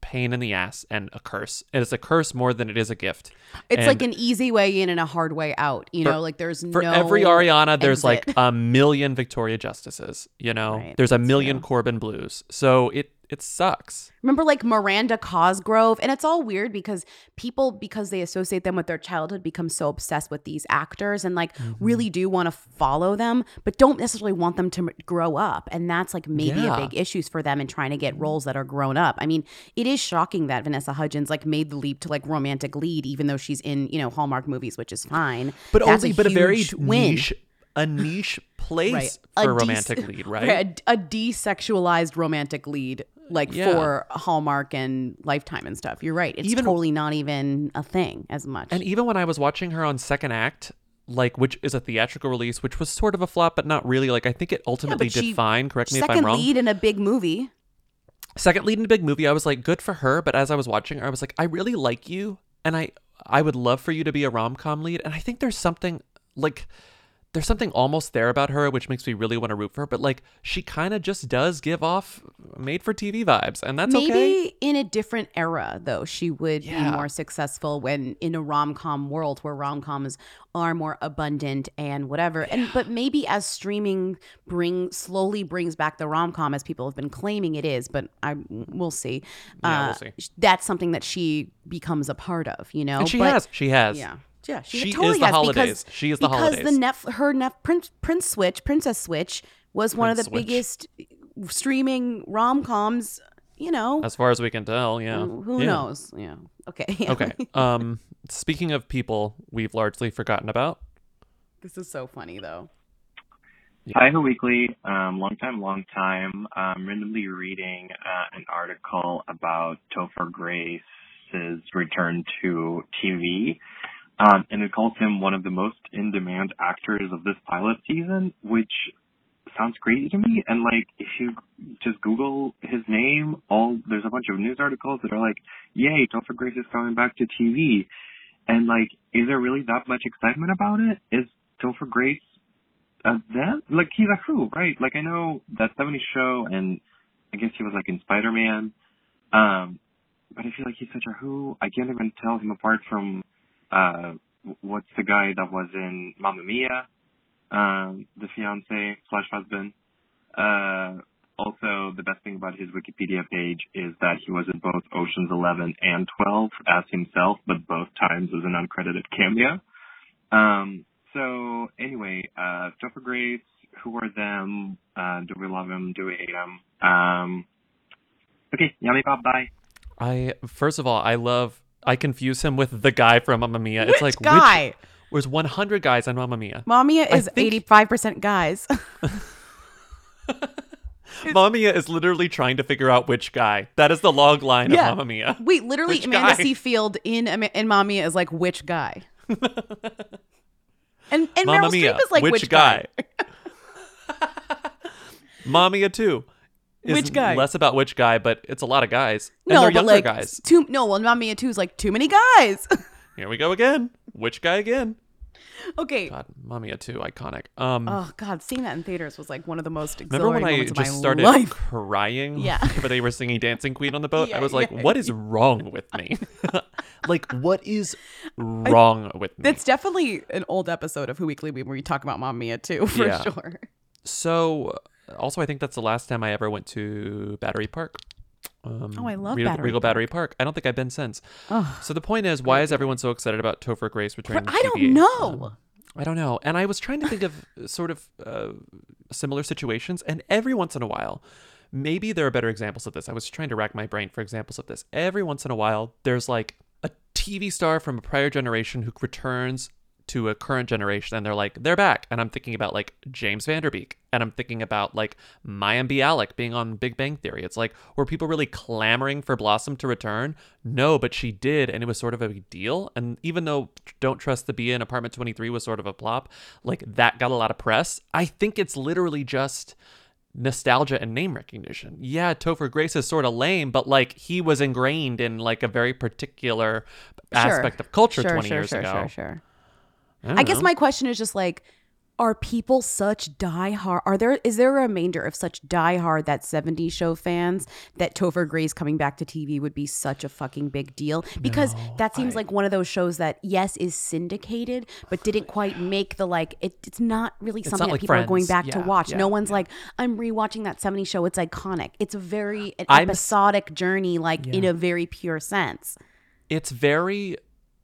pain in the ass and a curse. And it's a curse more than it is a gift. it's And like an easy way in and a hard way out you for- know like there's for no every Ariana, there's exit. like a million Victoria Justices. You know, there's a million Corbin Bleus. So it it sucks. Remember like Miranda Cosgrove? And it's all weird because people, because they associate them with their childhood, become so obsessed with these actors and like Mm-hmm. really do want to follow them, but don't necessarily want them to grow up. And that's like maybe Yeah. a big issues for them in trying to get roles that are grown up. I mean, it is shocking that Vanessa Hudgens like made the leap to like romantic lead, even though she's in, you know, Hallmark movies, which is fine. But That's only, but a very win. niche, a niche place Right. for a A de- romantic lead, right? A, a desexualized romantic lead, like Yeah. for Hallmark and Lifetime and stuff. You're right. It's Even- totally not even a thing as much. And even when I was watching her on Second Act, like which is a theatrical release, which was sort of a flop, but not really. Like I think it ultimately did she- fine. Correct me if I'm wrong. Second lead in a big movie. Second lead in a big movie, I was like, good for her. But as I was watching her, I was like, I really like you, and I I would love for you to be a rom com lead. And I think there's something like there's something almost there about her, which makes me really want to root for her. But like she kind of just does give off made for TV vibes, and that's Maybe okay. in a different era, though, she would Yeah. be more successful when in a rom com world where rom coms are more abundant and whatever. And but maybe as streaming bring slowly brings back the rom com as people have been claiming it is, but I we'll see. Yeah, we'll Uh, see. That's something that she becomes a part of, you know. And she But- has. She has. Yeah. Yeah, she, She is totally the has holidays. because She is the because holidays. the Nef- her Nef- Prince Prince Switch Princess Switch was one of the Switch. biggest streaming rom coms. You know, As far as we can tell, yeah. Who- who Yeah. knows? Yeah. Okay. okay. Um, speaking of people we've largely forgotten about, this is so funny though. Hi, Who Weekly. Um, long time, long time. Um, randomly reading uh, an article about Topher Grace's return to TV. Um, and it calls him one of the most in-demand actors of this pilot season, which sounds crazy to me. And like, if you just Google his name, all there's a bunch of news articles that are like, "Yay, Topher Grace is coming back to TV." And like, is there really that much excitement about it? Is Topher Grace uh, that like he's a who, right? Like I know that 70 show and I guess he was like in Spider Man. Um, but I feel like he's such a who. I can't even tell him apart from uh, what's the guy that was in Mamma Mia, um, the fiance slash husband. Uh, also, the best thing about his Wikipedia page is that he was in both Ocean's 11 and 12 as himself, but both times as an uncredited cameo. Um, so anyway, uh, Topher Grace, who are them? Uh, do we love him? Do we hate him? Um, okay, yummy pop, bye. I first of all, I love. I confuse him with the guy from Mamma Mia. Which it's like guy? There's 100 guys on Mamma Mia. Mamma Mia is think... 85% guys. Mamma Mia is literally trying to figure out which guy. That is the log line yeah. of Mamma Mia. Wait, literally which Amanda? Seyfried in in Mamma Mia is like which guy. and and Mamma Meryl Mia, Streep is like which, which guy. guy? Mamma Mia too. Which guy? Less about which guy, but it's a lot of guys. And No, they're younger like guys. too. No, well, Mamma two is like too many guys. Here we go again. Which guy again? okay. God, Mamma too, iconic. Um, Oh God, seeing that in theaters was like one of the most Remember when I just started life. crying? Yeah. but they were singing Dancing Queen on the boat. Yeah, I was like, yeah. what is wrong with me? like, what is wrong with me? That's definitely an old episode of Who Weekly where we talk about Mamma too, for Yeah. sure. So, also, I think that's the last time I ever went to Battery Park. Um, Oh, I love Regal, Battery Regal Battery Park. I don't think I've been since. Oh, so the point is, why is everyone so excited about Topher Grace returning? to I don't know. Um, I don't know. And I was trying to think of sort of uh, similar situations, and every once in a while, maybe there are better examples of this. I was trying to rack my brain for examples of this. Every once in a while, there's like a TV star from a prior generation who returns to a current generation and they're like they're back. And i'm thinking about like james vanderbeek and i'm thinking about like mayim bialik being on big bang theory. It's like were people really clamoring for blossom to return? No but she did and it was sort of a big deal. And even though don't trust the bee in apartment 23 was sort of a plop like that got a lot of press. I think it's literally just nostalgia and name recognition. Yeah, Topher Grace is sort of lame, but like he was ingrained in like a very particular aspect of culture Sure, 20 sure, years sure, ago. Sure, sure. I, I, guess my question is just like, are people such diehard? Are there is there a remainder of such diehard that 70s show fans that Topher Grace coming back to TV would be such a fucking big deal? Because that seems like one of those shows that yes is syndicated, but didn't quite make the like. It, it's not really something not that like people are going Friends. back to watch. yeah, no one's like, I'm rewatching that 70s show. It's iconic. It's a very an episodic journey, like in a very pure sense. It's very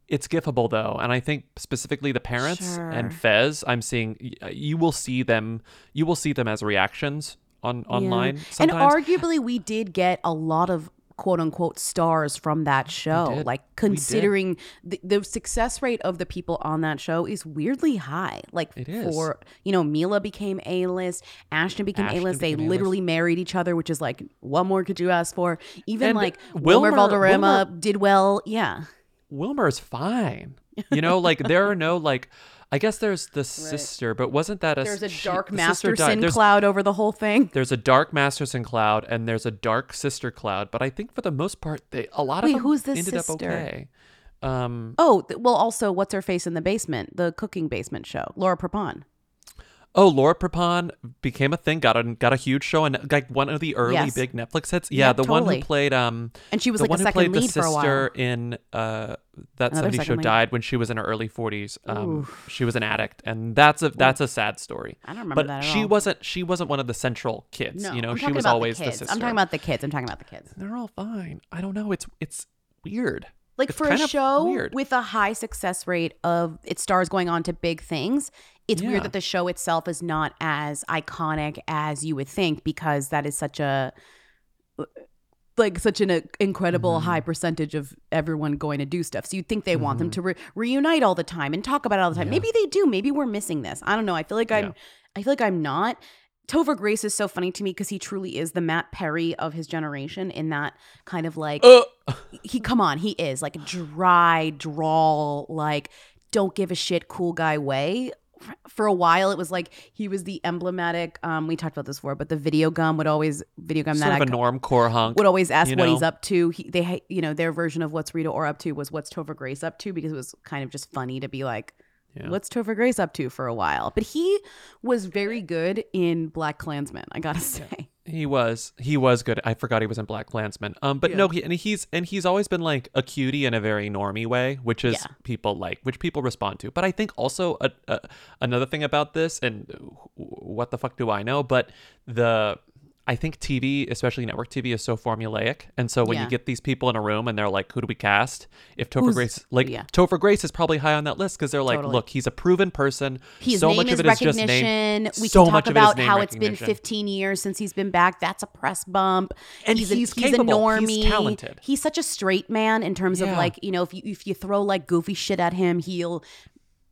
it's gifable though, and I think specifically the parents Sure. and Fez, I'm seeing uh, you will see them you will see them as reactions on online sometimes. And arguably, we did get a lot of quote unquote stars from that show. Like, considering the, the success rate of the people on that show is weirdly high. Like, It is. for, you know, Mila became A list, Ashton became Ashton A list. They became A-list. literally married each other, which is like, what more could you ask for? Even And like Wilmer, Wilmer- Valderrama Wilmer- did well. Yeah. Wilmer's fine. You know, like there are no like I guess there's the sister, but wasn't that a There's a dark died. Masterson cloud over the whole thing. There's a dark Masterson cloud and there's a dark sister cloud, but I think for the most part, they a lot Wait, of them who's this ended up sister? okay. Um, Oh, well, also, what's her face in the basement? The cooking basement show. Laura Prepon. Oh, Laura Prepon became a thing, got a got a huge show, and like one of the early Yes. big Netflix hits. Yeah, Yeah, the one who played um, And she was the like one who second played the lead for a while. sister in uh that Another 70s show lead. died when she was in her early 40s. Um, she was an addict, and that's a that's a sad story. I don't remember but that at she all. wasn't she wasn't one of the central kids. No, you know, I'm she was always the the, sister. I'm talking about the kids. I'm talking about the kids. They're all fine. I don't know. It's it's weird. Like It's for a show with a high success rate of its stars going on to big things, it's Yeah. weird that the show itself is not as iconic as you would think because that is such a like such an uh, incredible Mm-hmm. high percentage of everyone going to do stuff. So you'd think they want Mm-hmm. them to re- reunite all the time and talk about it all the time. Maybe they do. Maybe we're missing this. I don't know. I feel like I'm Yeah. I feel like I'm not. Topher Grace is so funny to me because he truly is the Matt Perry of his generation in that kind of like Uh. he come on, he is like a dry, drawl, like don't give a shit cool guy way. For- For a while, it was like he was the emblematic. Um, we talked about this before, but the Videogum would always Videogum Sort that of a I- norm core hunk. would always ask you what he's up to. He, they, you know, their version of what's Rita Ora up to was what's Topher Grace up to because it was kind of just funny to be like, Yeah. what's Topher Grace up to for a while. But he was very good in BlacKkKlansman. I gotta say. He was. He was good. I forgot he was in BlacKkKlansman. Um, but Yeah. no, he, and he's and he's always been like a cutie in a very normie way, which is Yeah. people like, which people respond to. But I think also a, a, another thing about this, and what the fuck do I know? But the I think TV, especially network TV, is so formulaic, and so when Yeah. you get these people in a room and they're like, "Who do we cast?" If Topher Who's- Grace, like yeah. Topher Grace, is probably high on that list because they're like, Totally. "Look, he's a proven person. His so name much is of it is just recognition. name. we so can talk it about name how it's been 15 years since he's been back. That's a press bump. And he's, a, he's he's a capable. He's talented. He's such a straight man in terms of like you know if you if you throw like goofy shit at him, he'll.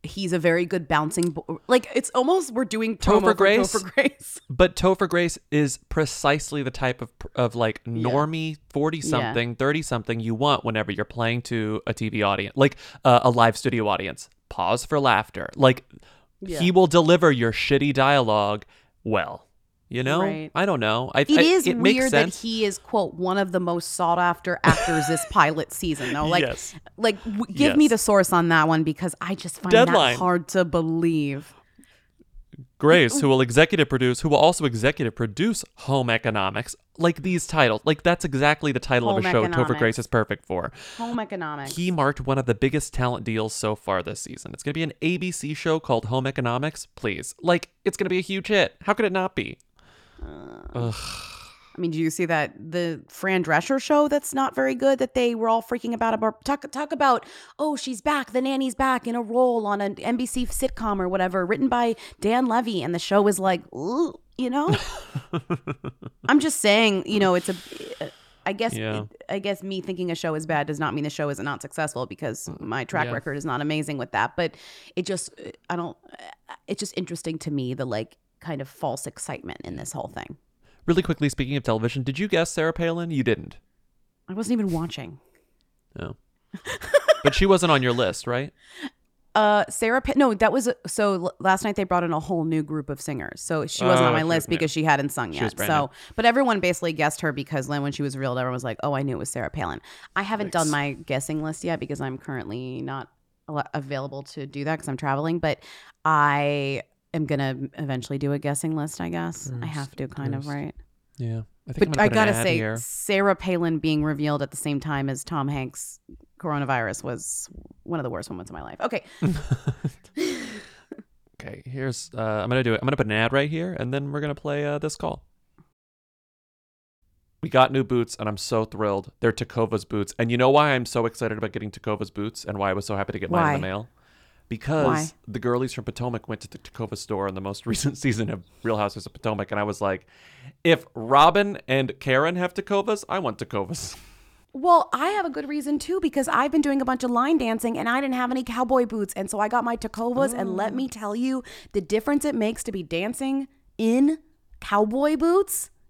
He's a very good bouncing. Bo- like it's almost we're doing Topher for Grace, Topher Grace. but Topher Grace is precisely the type of of like normie forty something, thirty something you want whenever you're playing to a TV audience, like uh, a live studio audience. Pause for laughter. Like Yeah. he will deliver your shitty dialogue well. You know, Right. I don't know. I, It I- is it makes weird that he is quote one of the most sought after actors this pilot season though. Like, Yes. like w- give me the source on that one because I just find Deadline. that hard to believe. Grace, who will executive produce, who will also executive produce Home Economics, like these titles, like that's exactly the title of Home a show Topher Grace is perfect for. Home economics. He marked one of the biggest talent deals so far this season. It's going to be an ABC show called Home Economics. Please. Like, it's going to be a huge hit. How could it not be? Ugh. I mean, do you see that the Fran Drescher show that's not very good that they were all freaking about about talk talk about oh she's back the nanny's back in a role on an NBC sitcom or whatever written by Dan Levy and the show is like "Ooh," you know I'm just saying you know it's a I guess Yeah. I guess me thinking a show is bad does not mean the show is not successful because mm, my track yeah. record is not amazing with that but it just I don't it's just interesting to me the like kind of false excitement in this whole thing. Really quickly, speaking of television, did you guess Sarah Palin? You didn't. I wasn't even watching. No. but she wasn't on your list, right? Uh, Sarah. Pa- no, that was so. Last night they brought in a whole new group of singers, so she wasn't Oh, on my she was list new. because she hadn't sung was yet. brand So, but everyone basically guessed her because then when she was revealed, everyone was like, "Oh, I knew it was Sarah Palin." I haven't done my guessing list yet because I'm currently not al- available to do that because I'm traveling. But I am gonna eventually do a guessing list. I guess I have to, kind of right. Yeah. I think But I gotta say, here. Sarah Palin being revealed at the same time as Tom Hanks' coronavirus was one of the worst moments of my life. Okay. Okay, here's uh, I'm gonna do it. I'm gonna put an ad right here, and then we're gonna play uh, this call. We got new boots, and I'm so thrilled. They're Tecovas boots, and you know why I'm so excited about getting Tecovas boots, and why I was so happy to get mine in the mail. Because Why? the girlies from Potomac went to the Tecova store in the most recent season of Real Housewives of Potomac, and I was like, if Robin and Karen have Tecovas, I want Tecovas. Well, I have a good reason too because I've been doing a bunch of line dancing and I didn't have any cowboy boots. And so I got my Tecovas. And let me mm. tell you, the difference it makes to be dancing in cowboy boots,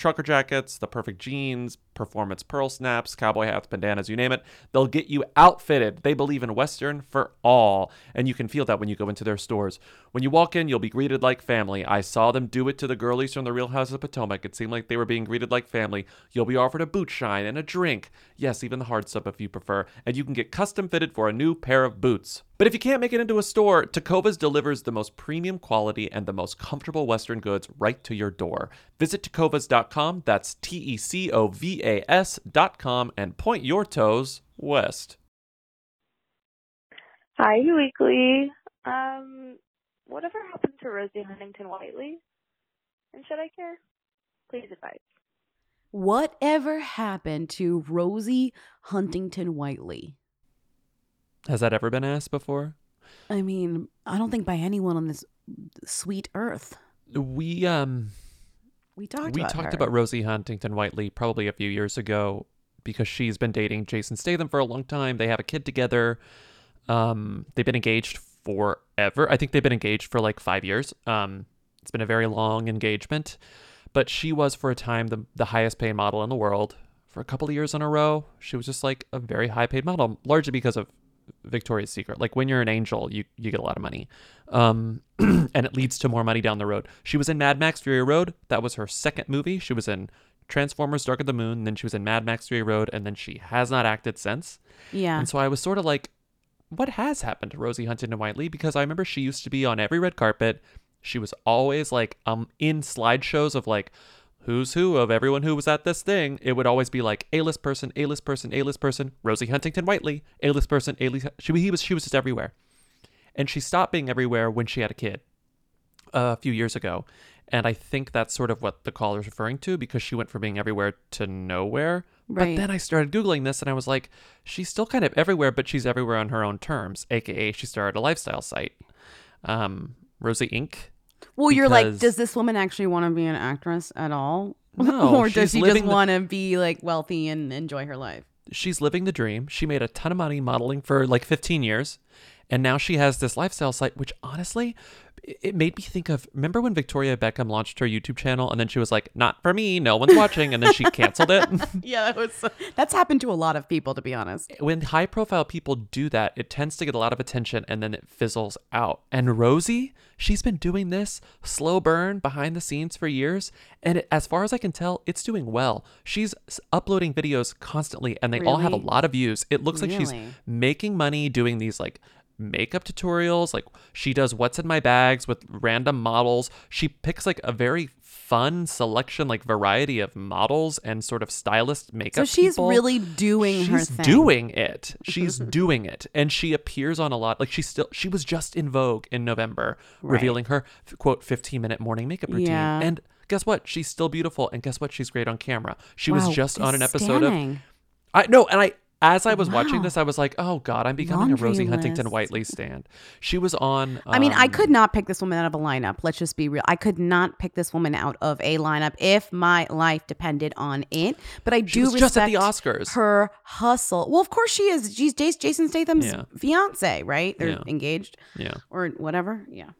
trucker jackets, the perfect jeans, performance pearl snaps, cowboy hats, bandanas, you name it. They'll get you outfitted. They believe in Western for all. And you can feel that when you go into their stores. When you walk in, you'll be greeted like family. I saw them do it to the girlies from the Real Houses of Potomac. It seemed like they were being greeted like family. You'll be offered a boot shine and a drink. Yes, even the hard stuff if you prefer. And you can get custom fitted for a new pair of boots. But if you can't make it into a store, Tecovas delivers the most premium quality and the most comfortable Western goods right to your door. Visit tecovas.com, that's T E C O V A S.com, and point your toes west. Hi, Weekly. Um, whatever happened to Rosie Huntington Whiteley? And should I care? Please advise. Whatever happened to Rosie Huntington Whiteley? Has that ever been asked before? I mean, I don't think by anyone on this sweet earth. We um We talked we about talked her. about Rosie Huntington Whiteley probably a few years ago because she's been dating Jason Statham for a long time. They have a kid together. Um, they've been engaged forever. I think they've been engaged for like five years. Um, it's been a very long engagement, but she was for a time the the highest paid model in the world for a couple of years in a row. She was just like a very high paid model, largely because of Victoria's Secret. Like when you're an angel, you you get a lot of money, um, and it leads to more money down the road. She was in Mad Max Fury Road. That was her second movie. She was in Transformers: Dark of the Moon. Then she was in Mad Max Fury Road, and then she has not acted since. Yeah. And so I was sort of like, what has happened to Rosie Huntington Whiteley? Because I remember she used to be on every red carpet. She was always like um in slideshows of like who's who of everyone who was at this thing. It would always be like A list person, A list person, A list person, Rosie Huntington Whiteley, A list person, A list. She he was she was just everywhere, and she stopped being everywhere when she had a kid a few years ago. And I think that's sort of what the caller is referring to because she went from being everywhere to nowhere. Right. But then I started Googling this and I was like, she's still kind of everywhere, but she's everywhere on her own terms, aka she started a lifestyle site. Um, Rosie Inc. Well, you're like, does this woman actually want to be an actress at all? No, or does she just the- want to be like wealthy and enjoy her life? she's living the dream. She made a ton of money modeling for like 15 years. And now she has this lifestyle site, which honestly, it it made me think of remember when Victoria Beckham launched her YouTube channel and then she was like, not for me, no one's watching. And then she canceled it. yeah, that was that's happened to a lot of people, to be honest. when high profile people do that, it tends to get a lot of attention and then it fizzles out. And Rosie, she's been doing this slow burn behind the scenes for years. And it, as far as I can tell, it's doing well. She's uploading videos constantly and they all have a lot of views. It looks like she's making money doing these like makeup tutorials. Like she does what's in my bags with random models. She picks like a very fun selection, like variety of models and sort of stylist makeup. So she's people. really doing her She's doing it. She's doing it, and she appears on a lot. Like she still, she was just in Vogue in November, Right. revealing her quote fifteen minute morning makeup routine. Yeah. And guess what? She's still beautiful, and guess what? She's great on camera. She was just on an episode stunning. of. I no, and I as I was watching this, I was like, oh god, I'm becoming Laundry a Rosie Huntington Whiteley stand. She was on. I mean, I um, could not pick this woman out of a lineup. Let's just be real. I could not pick this woman out of a lineup if my life depended on it. But I do was just at the Oscars. her hustle. Well, of course she is. She's Jason Statham's Yeah. fiance, right? They're Yeah. engaged. Yeah. Or whatever. Yeah.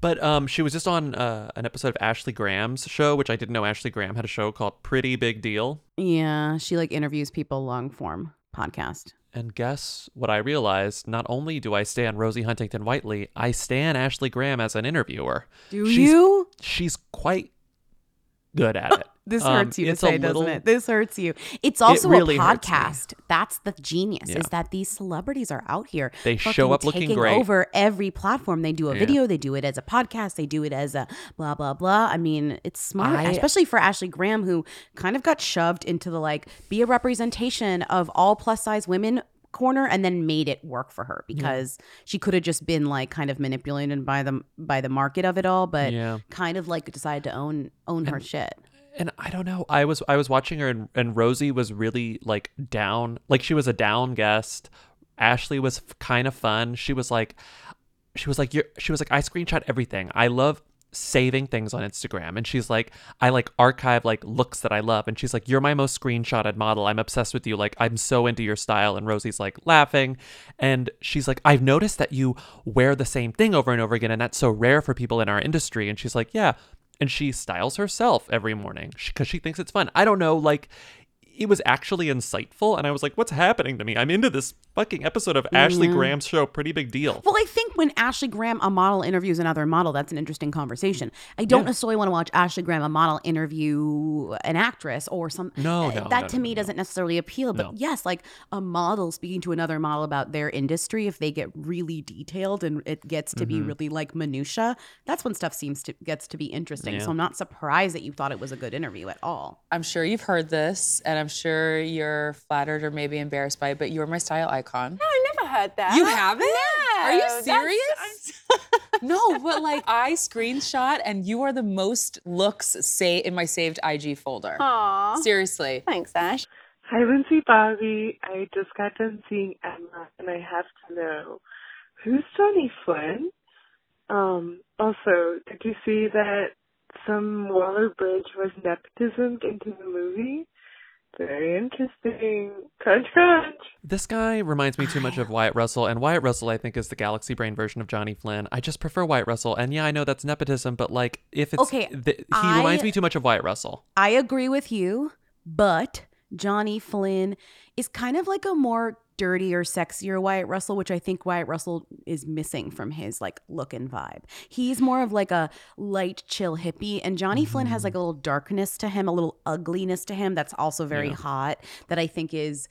But um, she was just on uh, an episode of Ashley Graham's show, which I didn't know Ashley Graham had a show called Pretty Big Deal. Yeah. She like interviews people long form podcast. And guess what I realized? Not only do I stand Rosie Huntington Whiteley, I stand Ashley Graham as an interviewer. Do she's, you? She's quite good at it. This Um, hurts you to say, little- doesn't it? This hurts you. It's also really a podcast. That's the genius Yeah. is that these celebrities are out here. They show up looking taking great. over every platform. They do a Yeah. video, they do it as a podcast, they do it as a blah blah blah. I mean, it's smart, I- especially for Ashley Graham, who kind of got shoved into the like be a representation of all plus size women corner and then made it work for her because she could have just been like kind of manipulated by the by the market of it all but Yeah. kind of like decided to own own her shit and I don't know. I was I was watching her, and, and Rosie was really like down. Like she was a down guest. Ashley was kind of fun. She was like, she was like, you're, she was like, I screenshot everything. I love saving things on Instagram. And she's like, I like archive like looks that I love. And she's like, you're my most screenshotted model. I'm obsessed with you. Like I'm so into your style. And Rosie's like laughing, and she's like, I've noticed that you wear the same thing over and over again, and that's so rare for people in our industry. And she's like, yeah and she styles herself every morning because she thinks it's fun. I don't know, like it was actually insightful, and I was like, "What's happening to me? I'm into this fucking episode of Ashley Graham's show, Pretty Big Deal." Well, I think when Ashley Graham, a model, interviews another model, that's an interesting conversation. I don't Yeah. necessarily want to watch Ashley Graham, a model, interview an actress or some. No, uh, no, that no, to no, me doesn't necessarily appeal. But No. yes, like a model speaking to another model about their industry, if they get really detailed and it gets to be Mhm. really like minutia, that's when stuff seems to gets to be interesting. Yeah. So I'm not surprised that you thought it was a good interview at all. I'm sure you've heard this, and I'm sure you're flattered or maybe embarrassed by it, but you're my style icon. No, I never heard that. You haven't? Yeah. Are you serious? no, but like I screenshot, and you are the most looks say in my saved IG folder. Aw. Seriously. Thanks, Ash. Hi, Lindsay Bobby. I just got done seeing Emma, and I have to know who's Johnny Flynn. Um. Also, did you see that some Waller Bridge was nepotism into the movie? Very interesting. Crunch, crunch. This guy reminds me too much of Wyatt Russell, and Wyatt Russell, I think, is the Galaxy Brain version of Johnny Flynn. I just prefer Wyatt Russell, and yeah, I know that's nepotism, but like, if it's Okay, th- he I- reminds me too much of Wyatt Russell. I agree with you, but Johnny Flynn is kind of like a more dirtier, sexier Wyatt Russell, which I think Wyatt Russell is missing from his like look and vibe. He's more of like a light, chill hippie, and Johnny mm-hmm. Flynn has like a little darkness to him, a little ugliness to him that's also very Yeah. hot. That I think is.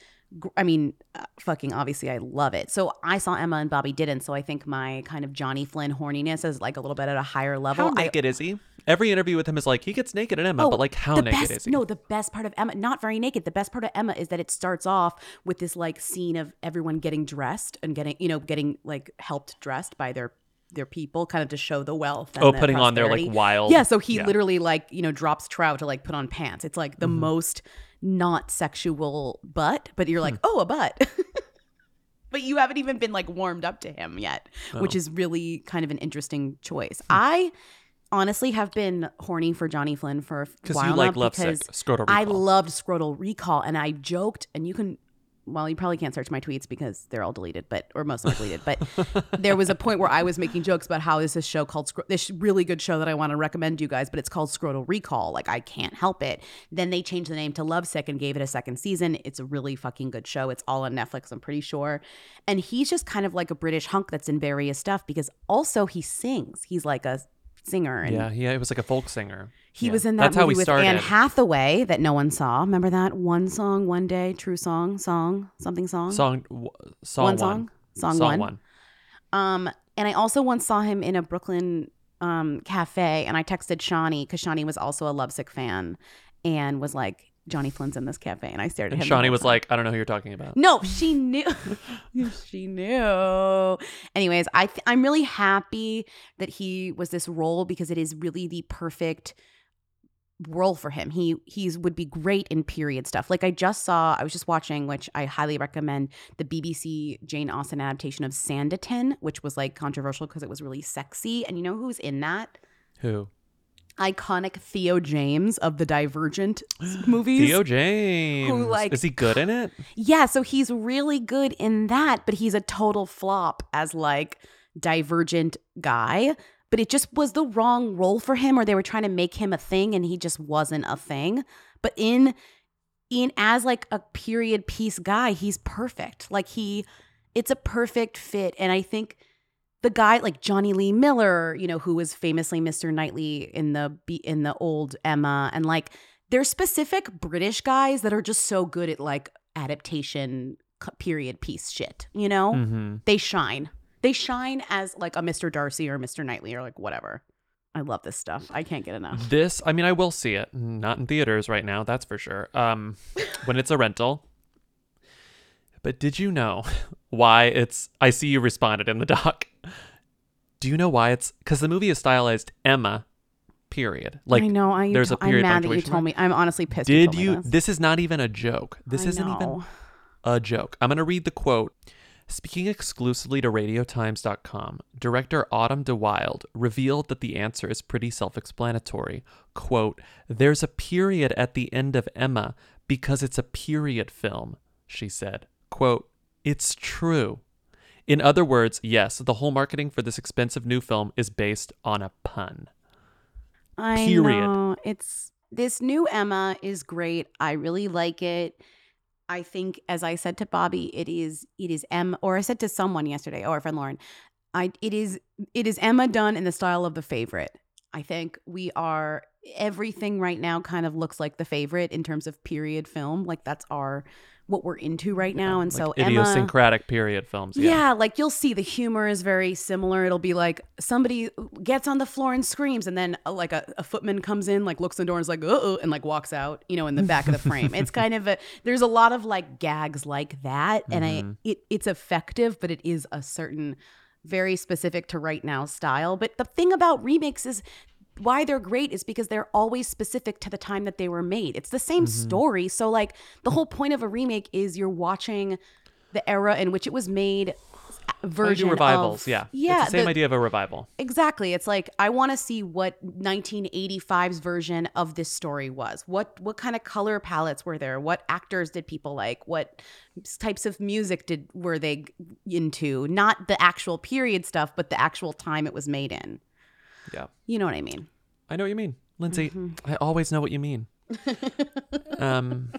I mean, uh, fucking obviously, I love it. So I saw Emma and Bobby didn't. So I think my kind of Johnny Flynn horniness is like a little bit at a higher level. How I- naked is he? Every interview with him is like he gets naked in Emma, Oh, but like how naked best, is he? No, the best part of Emma, not very naked. The best part of Emma is that it starts off with this like scene of everyone getting dressed and getting, you know, getting like helped dressed by their their people, kind of to show the wealth. And Oh, the putting on their, like, wild- Yeah, so he yeah. literally like you know drops trout to like put on pants. It's like the Mm-hmm. most not sexual butt, but you're Hmm. like, oh, a butt. but you haven't even been like warmed up to him yet, which Oh. is really kind of an interesting choice. I honestly have been horny for Johnny Flynn for a 'Cause you while like now because I loved Scrotal Recall, and I joked, and you can. Well, you probably can't search my tweets because they're all deleted, but or most of them deleted. But there was a point where I was making jokes about how there's this show called Scro- this really good show that I want to recommend to you guys, but it's called Scrotal Recall. Like I can't help it. Then they changed the name to Lovesick and gave it a second season. It's a really fucking good show. It's all on Netflix, I'm pretty sure. And he's just kind of like a British hunk that's in various stuff because also he sings. He's like a singer and yeah, yeah, he was like a folk singer. he Yeah. was in that That's how movie we with started. Anne Hathaway that no one saw. Remember that one song, one day, true song, song, something song, Song, w- song one one, song, song, song one. one. Um, and I also once saw him in a Brooklyn um cafe, and I texted Shawnee because Shawnee was also a Lovesick fan, and was like, Johnny Flynn's in this cafe, and I stared at him. Shawnee was time. like, I don't know who you're talking about. No, she knew. she knew. Anyways, I th- I'm really happy that he was this role because it is really the perfect role for him. He he's would be great in period stuff. Like I just saw, I was just watching, which I highly recommend, the BBC Jane Austen adaptation of Sanditon, which was like controversial because it was really sexy. And you know who's in that? Who? Iconic Theo James of the Divergent movies. Theo James. Who like- is he good in it? Yeah, so he's really good in that, but he's a total flop as like divergent guy. But it just was the wrong role for him, or they were trying to make him a thing and he just wasn't a thing. But in in as like a period piece guy, he's perfect. Like he it's a perfect fit. And I think the guy like Jonny Lee Miller, you know, who was famously Mr. Knightley in the be- in the old Emma, and like there's specific British guys that are just so good at like adaptation period piece shit. You know, Mhm. they shine. They shine as like a Mr. Darcy or Mr. Knightley or like whatever. I love this stuff. I can't get enough. This, I mean, I will see it. Not in theaters right now, that's for sure. Um, when it's a rental. But did you know why it's? I see you responded in the doc. Do you know why it's? Because the movie is stylized Emma, period. Like I know. I there's a I'm mad that you told me. I'm honestly pissed. Did me you? this. This is not even a joke. This I isn't even a joke. I'm going to read the quote. Speaking exclusively to RadioTimes.com, director Autumn de Wilde revealed that the answer is pretty self explanatory. Quote, There's a period at the end of Emma because it's a period film, she said. Quote, It's true. In other words, yes, the whole marketing for this expensive new film is based on a pun. I Period. know. It's this new Emma is great. I really like it. I think, as I said to Bobby, it is it is Emma, or I said to someone yesterday, oh, our friend Lauren, I it is it is Emma done in the style of the favorite. I think we are everything right now kind of looks like the favorite in terms of period film. Like that's our what we're into right now. And so Emma Idiosyncratic period films. yeah. like you'll see the humor is very similar. It'll be like somebody gets on the floor and screams, and then uh, like a, a footman comes in, like looks in the door and is like, uh and like walks out, you know, in the back of the frame. It's kind of a, there's a lot of like gags like that. And I, Mhm. it, it's effective, but it is a certain, very specific to right now style. But the thing about remakes is, why they're great is because they're always specific to the time that they were made. It's the same Mhm. story. So like the whole point of a remake is you're watching the era in which it was made version revivals, of yeah. yeah It's the same the- idea of a revival. Exactly. It's like I want to see what 1985's version of this story was. What what kind of color palettes were there? What actors did people like? What types of music did were they into? Not the actual period stuff, but the actual time it was made in. Yeah. You know what I mean? I know what you mean. Lindsay, Mm-hmm. I always know what you mean. um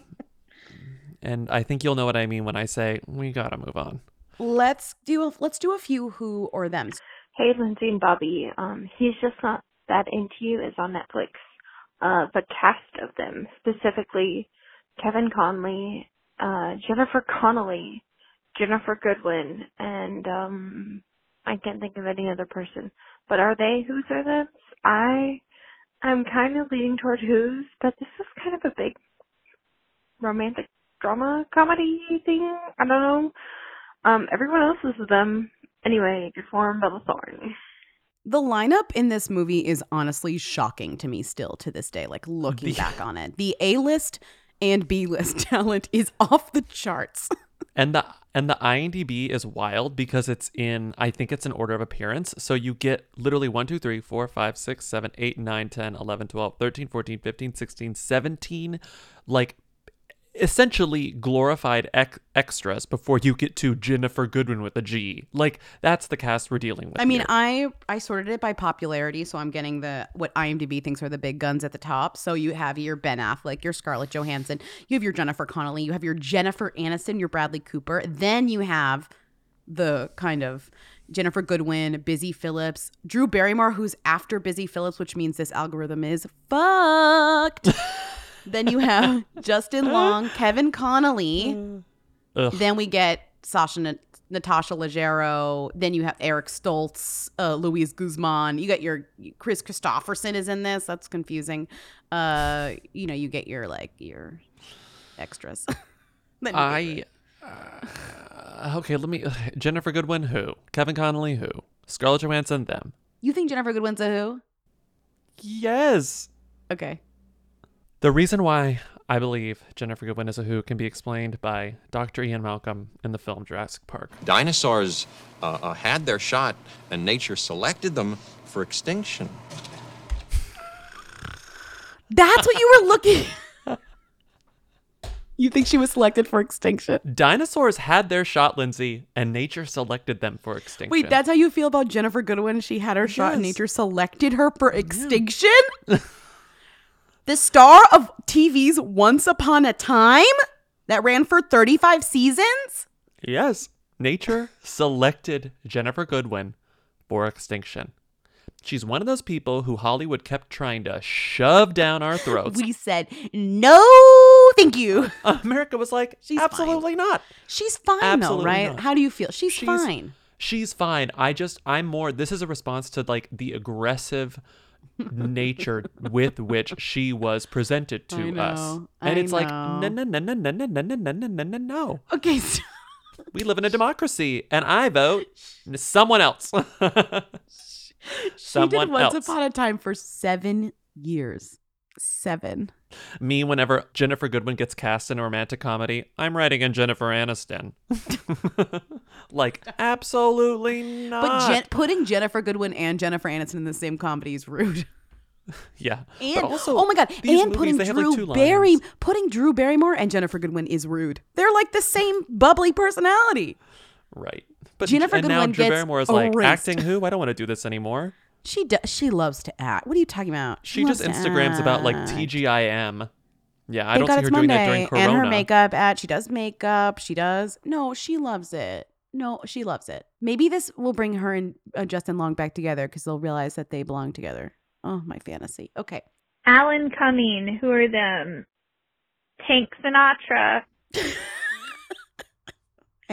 and I think you'll know what I mean when I say we gotta move on. Let's do a, let's do a few who or them. Hey, Lindsay and Bobby. Um, he's just not that into you is on Netflix. Uh, the cast of them, specifically Kevin Connolly, uh, Jennifer Connelly, Ginnifer Goodwin, and um, I can't think of any other person. But are they who's or them? I am kind of leaning toward who's, but this is kind of a big romantic drama comedy thing. I don't know. Um, everyone else is them. Anyway, good form, Bella Thorne. The lineup in this movie is honestly shocking to me still to this day, like looking The- back on it. The A list and B list talent is off the charts. And the and the IMDb is wild because it's in I think it's an order of appearance. So you get literally 1, 2, 3, 4, 5, 6, 7, 8, 9, 10, 11, 12, 13, 14, 15, 16, 17 like essentially glorified ex- extras before you get to Ginnifer Goodwin with a G. Like that's the cast we're dealing with. I mean, here. I I sorted it by popularity, so I'm getting the what IMDb thinks are the big guns at the top. So you have your Ben Affleck, your Scarlett Johansson, you have your Jennifer Connelly, you have your Jennifer Aniston, your Bradley Cooper. Then you have the kind of Ginnifer Goodwin, Busy Phillips, Drew Barrymore, who's after Busy Phillips, which means this algorithm is fucked. then you have Justin Long, Kevin Connolly. Then we get Sasha Nat- Natasha Leggero. Then you have Eric Stoltz, uh, Luis Guzman. You got your Kris Kristofferson is in this. That's confusing. Uh, you know, you get your like your extras. Then you get I uh, okay, let me Ginnifer Goodwin who? Kevin Connolly who? Scarlett Johansson them. You think Ginnifer Goodwin's a who? Yes. Okay. The reason why I believe Ginnifer Goodwin is a who can be explained by Dr. Ian Malcolm in the film Jurassic Park. Dinosaurs uh, uh, had their shot, and nature selected them for extinction. That's what you were looking. you think she was selected for extinction? Dinosaurs had their shot, Lindsay, and nature selected them for extinction. Wait, that's how you feel about Ginnifer Goodwin? She had her shot and nature selected her for extinction? the star of TV's Once Upon a Time that ran for 35 seasons? Yes, nature selected Ginnifer Goodwin for extinction. She's one of those people who Hollywood kept trying to shove down our throats. We said, no, thank you. America was like, She's absolutely not. She's fine, Absolutely though, right? not. How do you feel? She's, fine. She's fine. I just, I'm more, this is a response to like the aggressive nature with which she was presented to I us. And I it's like, know. no, no, no, no, no, no, no, no, no, no, no, no, no. Okay, so We live in a democracy, and I vote someone else. she did Once else. Upon a Time for seven years. Seven. Me, whenever Ginnifer Goodwin gets cast in a romantic comedy, I'm writing in Jennifer Aniston. like, absolutely not. But Jen- putting Ginnifer Goodwin and Jennifer Aniston in the same comedy is rude. yeah. And also, oh my god, and movies, putting Drew like, Barry, putting Drew Barrymore and Ginnifer Goodwin is rude. They're like the same bubbly personality. Right. But Jennifer and now Goodwin Drew gets Barrymore is like acting who? I don't want to do this anymore. She does. She loves to act. What are you talking about? She, just Instagrams about like. TGIM. Yeah, I Thank don't God see it's her doing Monday. that during Corona. And her makeup at she does makeup. She does. No, she loves it. No, she loves it. Maybe this will bring her and uh, Justin Long back together because they'll realize that they belong together. Oh, my fantasy. Okay. Alan Cumming, who are them? Tank Sinatra.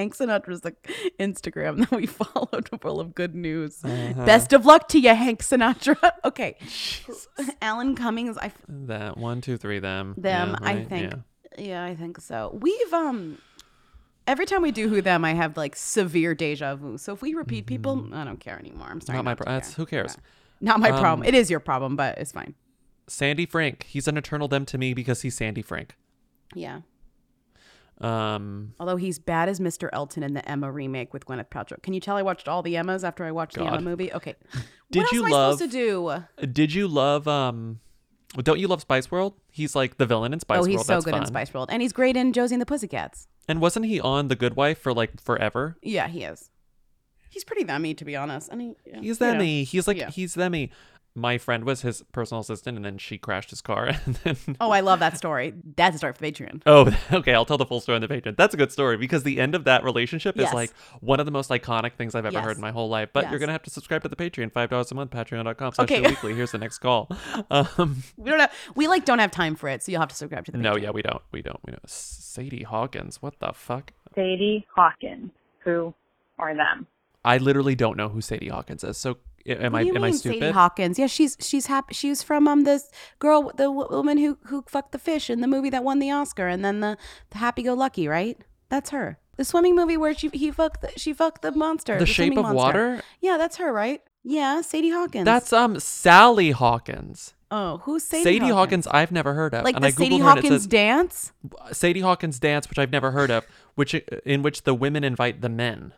Hank Sinatra's the Instagram that we followed full of good news. Uh-huh. Best of luck to you, Hank Sinatra. Okay. Alan Cummings, I That one, two, three, them. them, Yeah, I think. yeah. Yeah. I think so. We've um every time we do who them, I have like severe deja vu. So if we repeat people, I don't care anymore. I'm sorry. Mm-hmm. Not my problem. That's who cares. Not my Um, problem. It is your problem, but it's fine. Sandy Frank. He's an eternal them to me because he's Sandy Frank. Yeah. Um, Although he's bad as Mr. Elton in the Emma remake with Gwyneth Paltrow. Can you tell I watched all the Emmas after I watched the Emma movie? Okay. Did what else you am love- I supposed to do? did you love um? Don't you love Spice World? He's like the villain in Spice World. oh, World. he's so That's good in. Spice World, and he's great in Josie and the Pussycats. And wasn't he on The Good Wife for like forever? Yeah, he is. He's pretty themmy, to be honest. I mean, yeah, He's you know. themmy. He's like Yeah. he's themmy. My friend was his personal assistant, and then she crashed his car. And then Oh, I love that story. That's a story for Patreon. oh, okay, I'll tell the full story on the Patreon. That's a good story because the end of that relationship Yes. is like one of the most iconic things I've ever Yes. heard in my whole life. But you're gonna have to subscribe to the Patreon, five dollars a month, patreon.com slash Okay. Weekly. Here's the next call. Um, We don't have, we like don't have time for it, so you'll have to subscribe to the. no, yeah, we don't, we don't, we don't. Sadie Hawkins, what the fuck? Sadie Hawkins. Who are them? I literally don't know who Sadie Hawkins is. So a- am I am I mean, stupid? Sadie Hawkins. Yeah, she's she's happy. She was from um this girl, the woman who who fucked the fish in the movie that won the Oscar, and then the the Happy Go Lucky, right? That's her. The swimming movie where she he fucked the, she fucked the monster. The Shape of monster. Water? Yeah, that's her, right? Yeah, Sadie Hawkins. That's um Sally Hawkins. oh, who's Sadie, Sadie, Hawkins? Hawkins. I've never heard of. Like and the I googled Sadie her and it Hawkins says dance. Sadie Hawkins dance, which I've never heard of, which in which the women invite the men.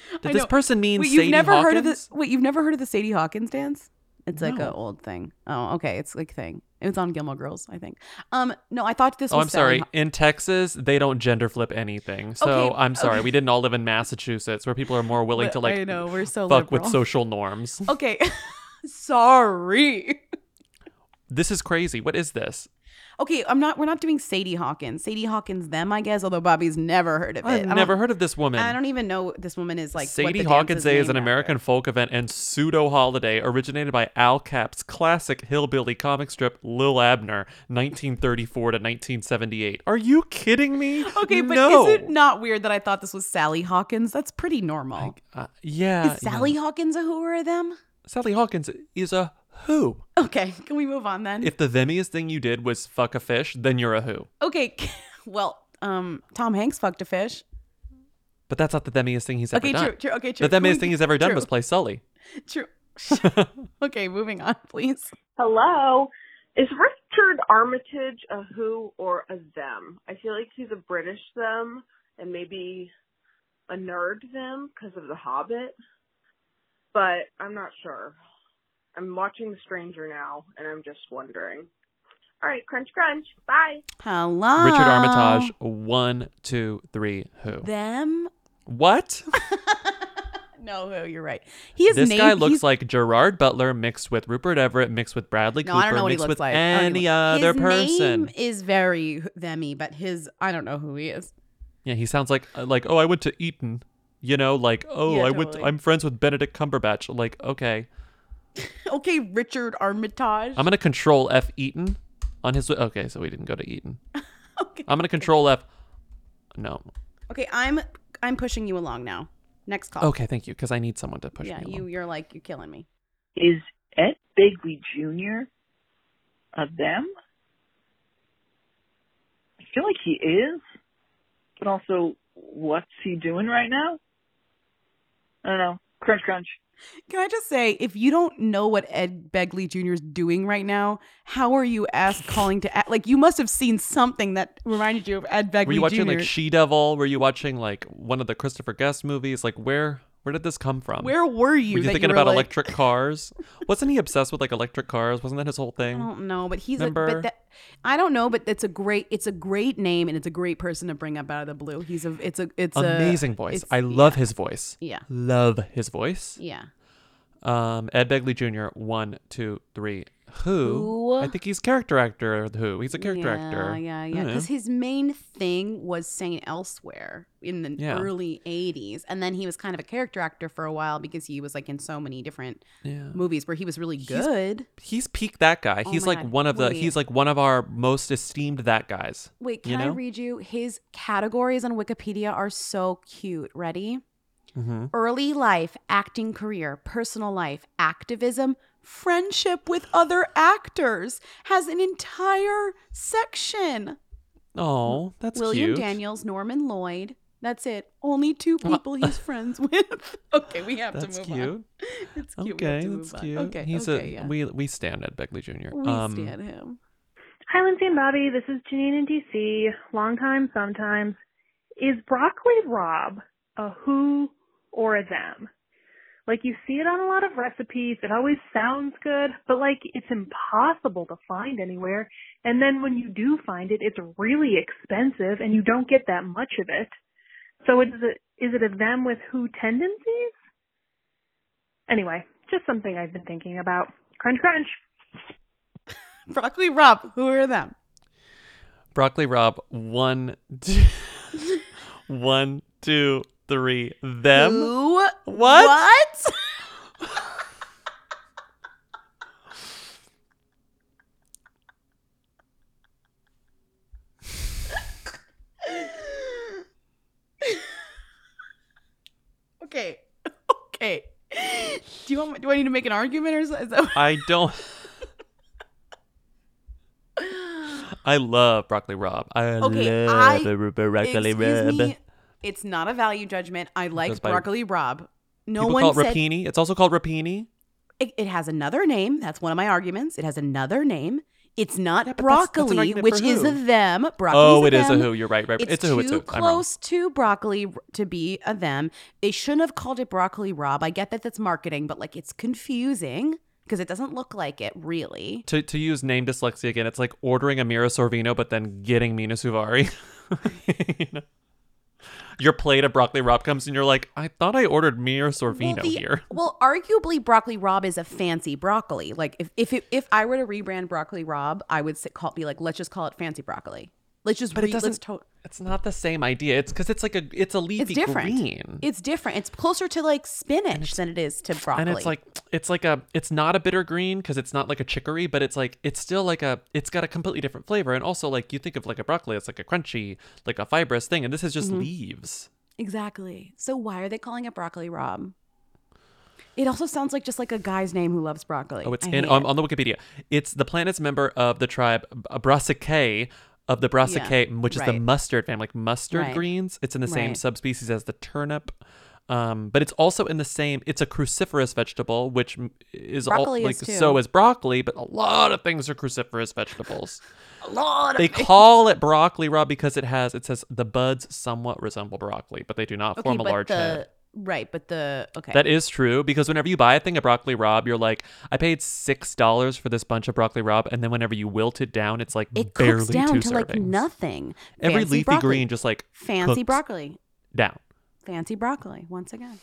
Did this person mean Wait, Sadie you've never Hawkins? heard of this? Wait, you've never heard of the Sadie Hawkins dance? It's like No. an old thing. Oh, okay. It's like thing. It was on Gilmore Girls, I think. Um, no, I thought this Oh, was. I'm sorry. In Texas, they don't gender flip anything. So Okay, I'm sorry. okay. We didn't all live in Massachusetts, where people are more willing But to like I know, we're so fuck with social norms. Okay. Sorry. This is crazy. What is this? Okay, I'm not. We're not doing Sadie Hawkins. Sadie Hawkins, them, I guess. Although Bobby's never heard of it. I've I never heard of this woman. I don't even know what this woman is like. what Sadie Hawkins Day is an American folk event and pseudo holiday originated by Al Capp's classic hillbilly comic strip Lil Abner, 1934 to 1978. Are you kidding me? Okay, but no. is it not weird that I thought this was Sally Hawkins? That's pretty normal. Uh, yeah. is Sally Hawkins a who or a them? Sally Hawkins is a who. Okay, can we move on then? If the themiest thing you did was fuck a fish, then you're a who. okay, well, um, Tom Hanks fucked a fish. But that's not the themiest thing he's ever Okay, done. true, true, okay, true. The Can we- themiest thing he's ever done true. was play Sully. True. okay, moving on, please. Hello. Is Richard Armitage a who or a them? I feel like he's a British them and maybe a nerd them because of The Hobbit, but I'm not sure. I'm watching The Stranger now and I'm just wondering. All right, crunch, crunch. Bye. Hello. Richard Armitage, one, two, three, who? Them? What? No, who? You're right. He is this named. guy looks he's- like Gerard Butler mixed with Rupert Everett mixed with Bradley No, Cooper I don't know what he mixed looks with like. I don't any even- other his person. name is very themmy, but his I don't know who he is. Yeah, he sounds like uh, like oh I went to Eton, you know, like oh Yeah, I went totally. I'm friends with Benedict Cumberbatch. Like okay, Okay, Richard Armitage. I'm gonna control F Eton on his. Okay, so we didn't go to Eton. I'm gonna control F. No. Okay, I'm I'm pushing you along now. Next call. Okay, thank you, because I need someone to push yeah, me. you you're like you're killing me. Is Ed Begley Jr. of them? I feel like he is, but also, what's he doing right now? I don't know. Crunch, crunch. Can I just say, if you don't know what Ed Begley Jr. is doing right now, how are you asked calling to act? Like you must have seen something that reminded you of Ed Begley Jr. Were you watching Jr. like She Devil? Were you watching like one of the Christopher Guest movies? Like where where did this come from? Where were you Were you thinking you about like- electric cars? Wasn't he obsessed with like electric cars? Wasn't that his whole thing? I don't know, but he's a, but that, I don't know, but it's a great it's a great name and it's a great person to bring up out of the blue. He's a it's a it's a Amazing voice. I love his voice. Yeah. Love his voice. Yeah. Um, Ed Begley Jr. One, two, three. Who? I think he's character actor. of Who? He's a character yeah, actor. Yeah, yeah, yeah. Because his main thing was St. Elsewhere in the Yeah. early '80s, and then he was kind of a character actor for a while because he was like in so many different Yeah. movies where he was really good. He's peak that guy. Oh he's my like God, one of the. wait. He's like one of our most esteemed that guys. Wait, can you I know? read you? His categories on Wikipedia are so cute. Ready? Mm-hmm. Early life, acting career, personal life, activism, friendship with other actors. Has an entire section. Oh, that's William cute. Daniels, Norman Lloyd. That's it. Only two people he's friends with. okay, we have That's to move cute. on. It's cute. we have Okay, that's move on. cute. Okay, he's okay, a yeah. we we stand Ed Begley Jr. We um, stand him. Hi, Lindsey and Bobby. This is Janine in DC. Long time, sometimes. is broccoli rabe a who or a them? Like you see it on a lot of recipes, it always sounds good, but like it's impossible to find anywhere. And then when you do find it, it's really expensive and you don't get that much of it. So is it is it a them with who tendencies? Anyway, just something I've been thinking about. Crunch crunch. Broccoli rabe, who are them? Broccoli rabe, one, two, one, two, three. Them. Who? What? What? okay. Okay. Do you want? Do I need to make an argument or is that I don't. I love broccoli rabe. I Okay, love I- broccoli rabe. me. It's not a value judgment. I Goes like by- broccoli rabe. No one call it said rapini. It's also called rapini. it, it has another name. That's one of my arguments. It has another name. It's not but that's- that's broccoli, which oh, is a them. Broccoli Oh, is it a is a who. You're right, right. It's, It's a who, it's too a- I'm wrong. close to broccoli to be a them. They shouldn't have called it broccoli rabe. I get that that's marketing, but like it's confusing because it doesn't look like it really. To to use name dyslexia again, it's like ordering a Mira Sorvino but then getting Mena Suvari. You know? Your plate of broccoli rabe comes and you're like, I thought I ordered Mira Sorvino well, the- here. Well, arguably, broccoli rabe is a fancy broccoli. Like if if it, if I were to rebrand broccoli rabe, I would say, call be like, let's just call it fancy broccoli. Let's just But re- it doesn't. to- it's not the same idea. It's because it's like a. It's a leafy it's different. green. It's different. It's closer to like spinach than it is to broccoli. And it's like it's like a it's not a bitter green because it's not like a chicory, but it's like it's still like a it's got a completely different flavor. And also like you think of like a broccoli, it's like a crunchy, like a fibrous thing, and this is just Mhm. leaves. exactly. So why are they calling it broccoli rabe? It also sounds like just like a guy's name who loves broccoli. Oh, it's I in it. on the Wikipedia. It's the planet's member of the tribe uh, Brassicaceae of the Brassicaceae, which is the mustard family, like mustard Right. greens. It's in the same Right. subspecies as the turnip. Um, but it's also in the same. It's a cruciferous vegetable, which is all like is so is broccoli. But a lot of things are cruciferous vegetables. a lot. they call it broccoli rabe because it has. It says the buds somewhat resemble broccoli, but they do not okay, form a large the head. Right, but the okay. That is true because whenever you buy a thing of broccoli rabe, you're like, I paid six dollars for this bunch of broccoli rabe, and then whenever you wilt it down, it's like it barely cooks down two to servings. like nothing. Every Fancy leafy broccoli. green just like fancy broccoli. down. Fancy broccoli once again.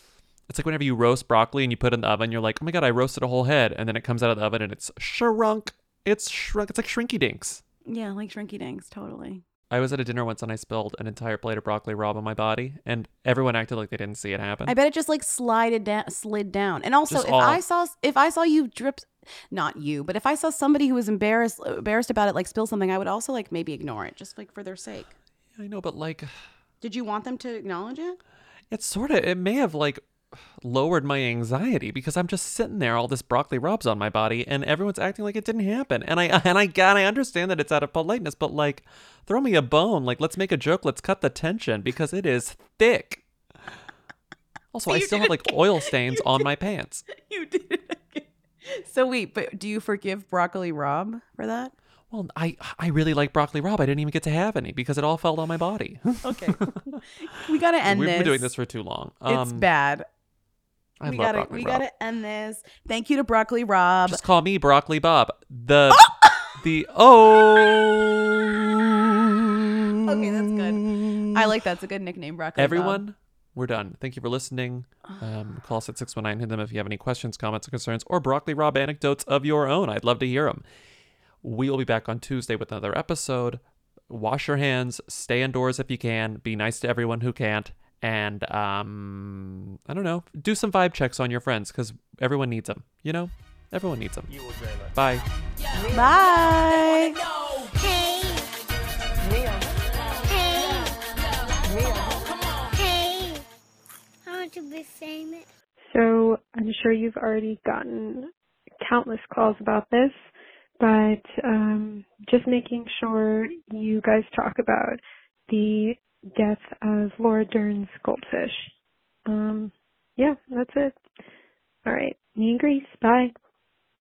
It's like whenever you roast broccoli and you put it in the oven, you're like, oh my god, I roasted a whole head, and then it comes out of the oven and it's shrunk. It's shrunk. It's like shrinky dinks. Yeah, like shrinky dinks, totally. I was at a dinner once and I spilled an entire plate of broccoli rabe on my body, and everyone acted like they didn't see it happen. I bet it just like slided down, slid down. And also, Just if all- I saw if I saw you drip, not you, but if I saw somebody who was embarrassed embarrassed about it, like spill something, I would also like maybe ignore it, just like for their sake. I know, but like, Did you want them to acknowledge it? it's sort of. It may have like lowered my anxiety because I'm just sitting there, all this broccoli rubs on my body, and everyone's acting like it didn't happen. And I and I got, I understand that it's out of politeness, but like, throw me a bone. Like, let's make a joke. Let's cut the tension because it is thick. Also, I still have like oil stains on my pants. You did it again. So wait, but do you forgive broccoli rabe for that? Well, I I really like broccoli rabe. I didn't even get to have any because it all fell on my body. Okay, we gotta end We've this. been doing this for too long. it's Um, bad. I we love gotta broccoli we Rob. gotta end this. Thank you to broccoli Rob. Just call me Broccoli Bob. The the oh. Okay, that's good. I like that's a good nickname, broccoli. Bob. Everyone, we're done. Thank you for listening. Um, call us at 619 hit them if you have any questions, comments, or concerns, or Broccoli rabe anecdotes of your own. I'd love to hear them. We will be back on Tuesday with another episode. Wash your hands, stay indoors if you can, be nice to everyone who can't, and um, I don't know, do some vibe checks on your friends because everyone needs them. You know, everyone needs them. Bye. Bye. Hey. Hey. I want to be famous. So I'm sure you've already gotten countless calls about this, but um, just making sure you guys talk about the death of Laura Dern's goldfish. Um, yeah, that's it. All right, me and Grease. Bye.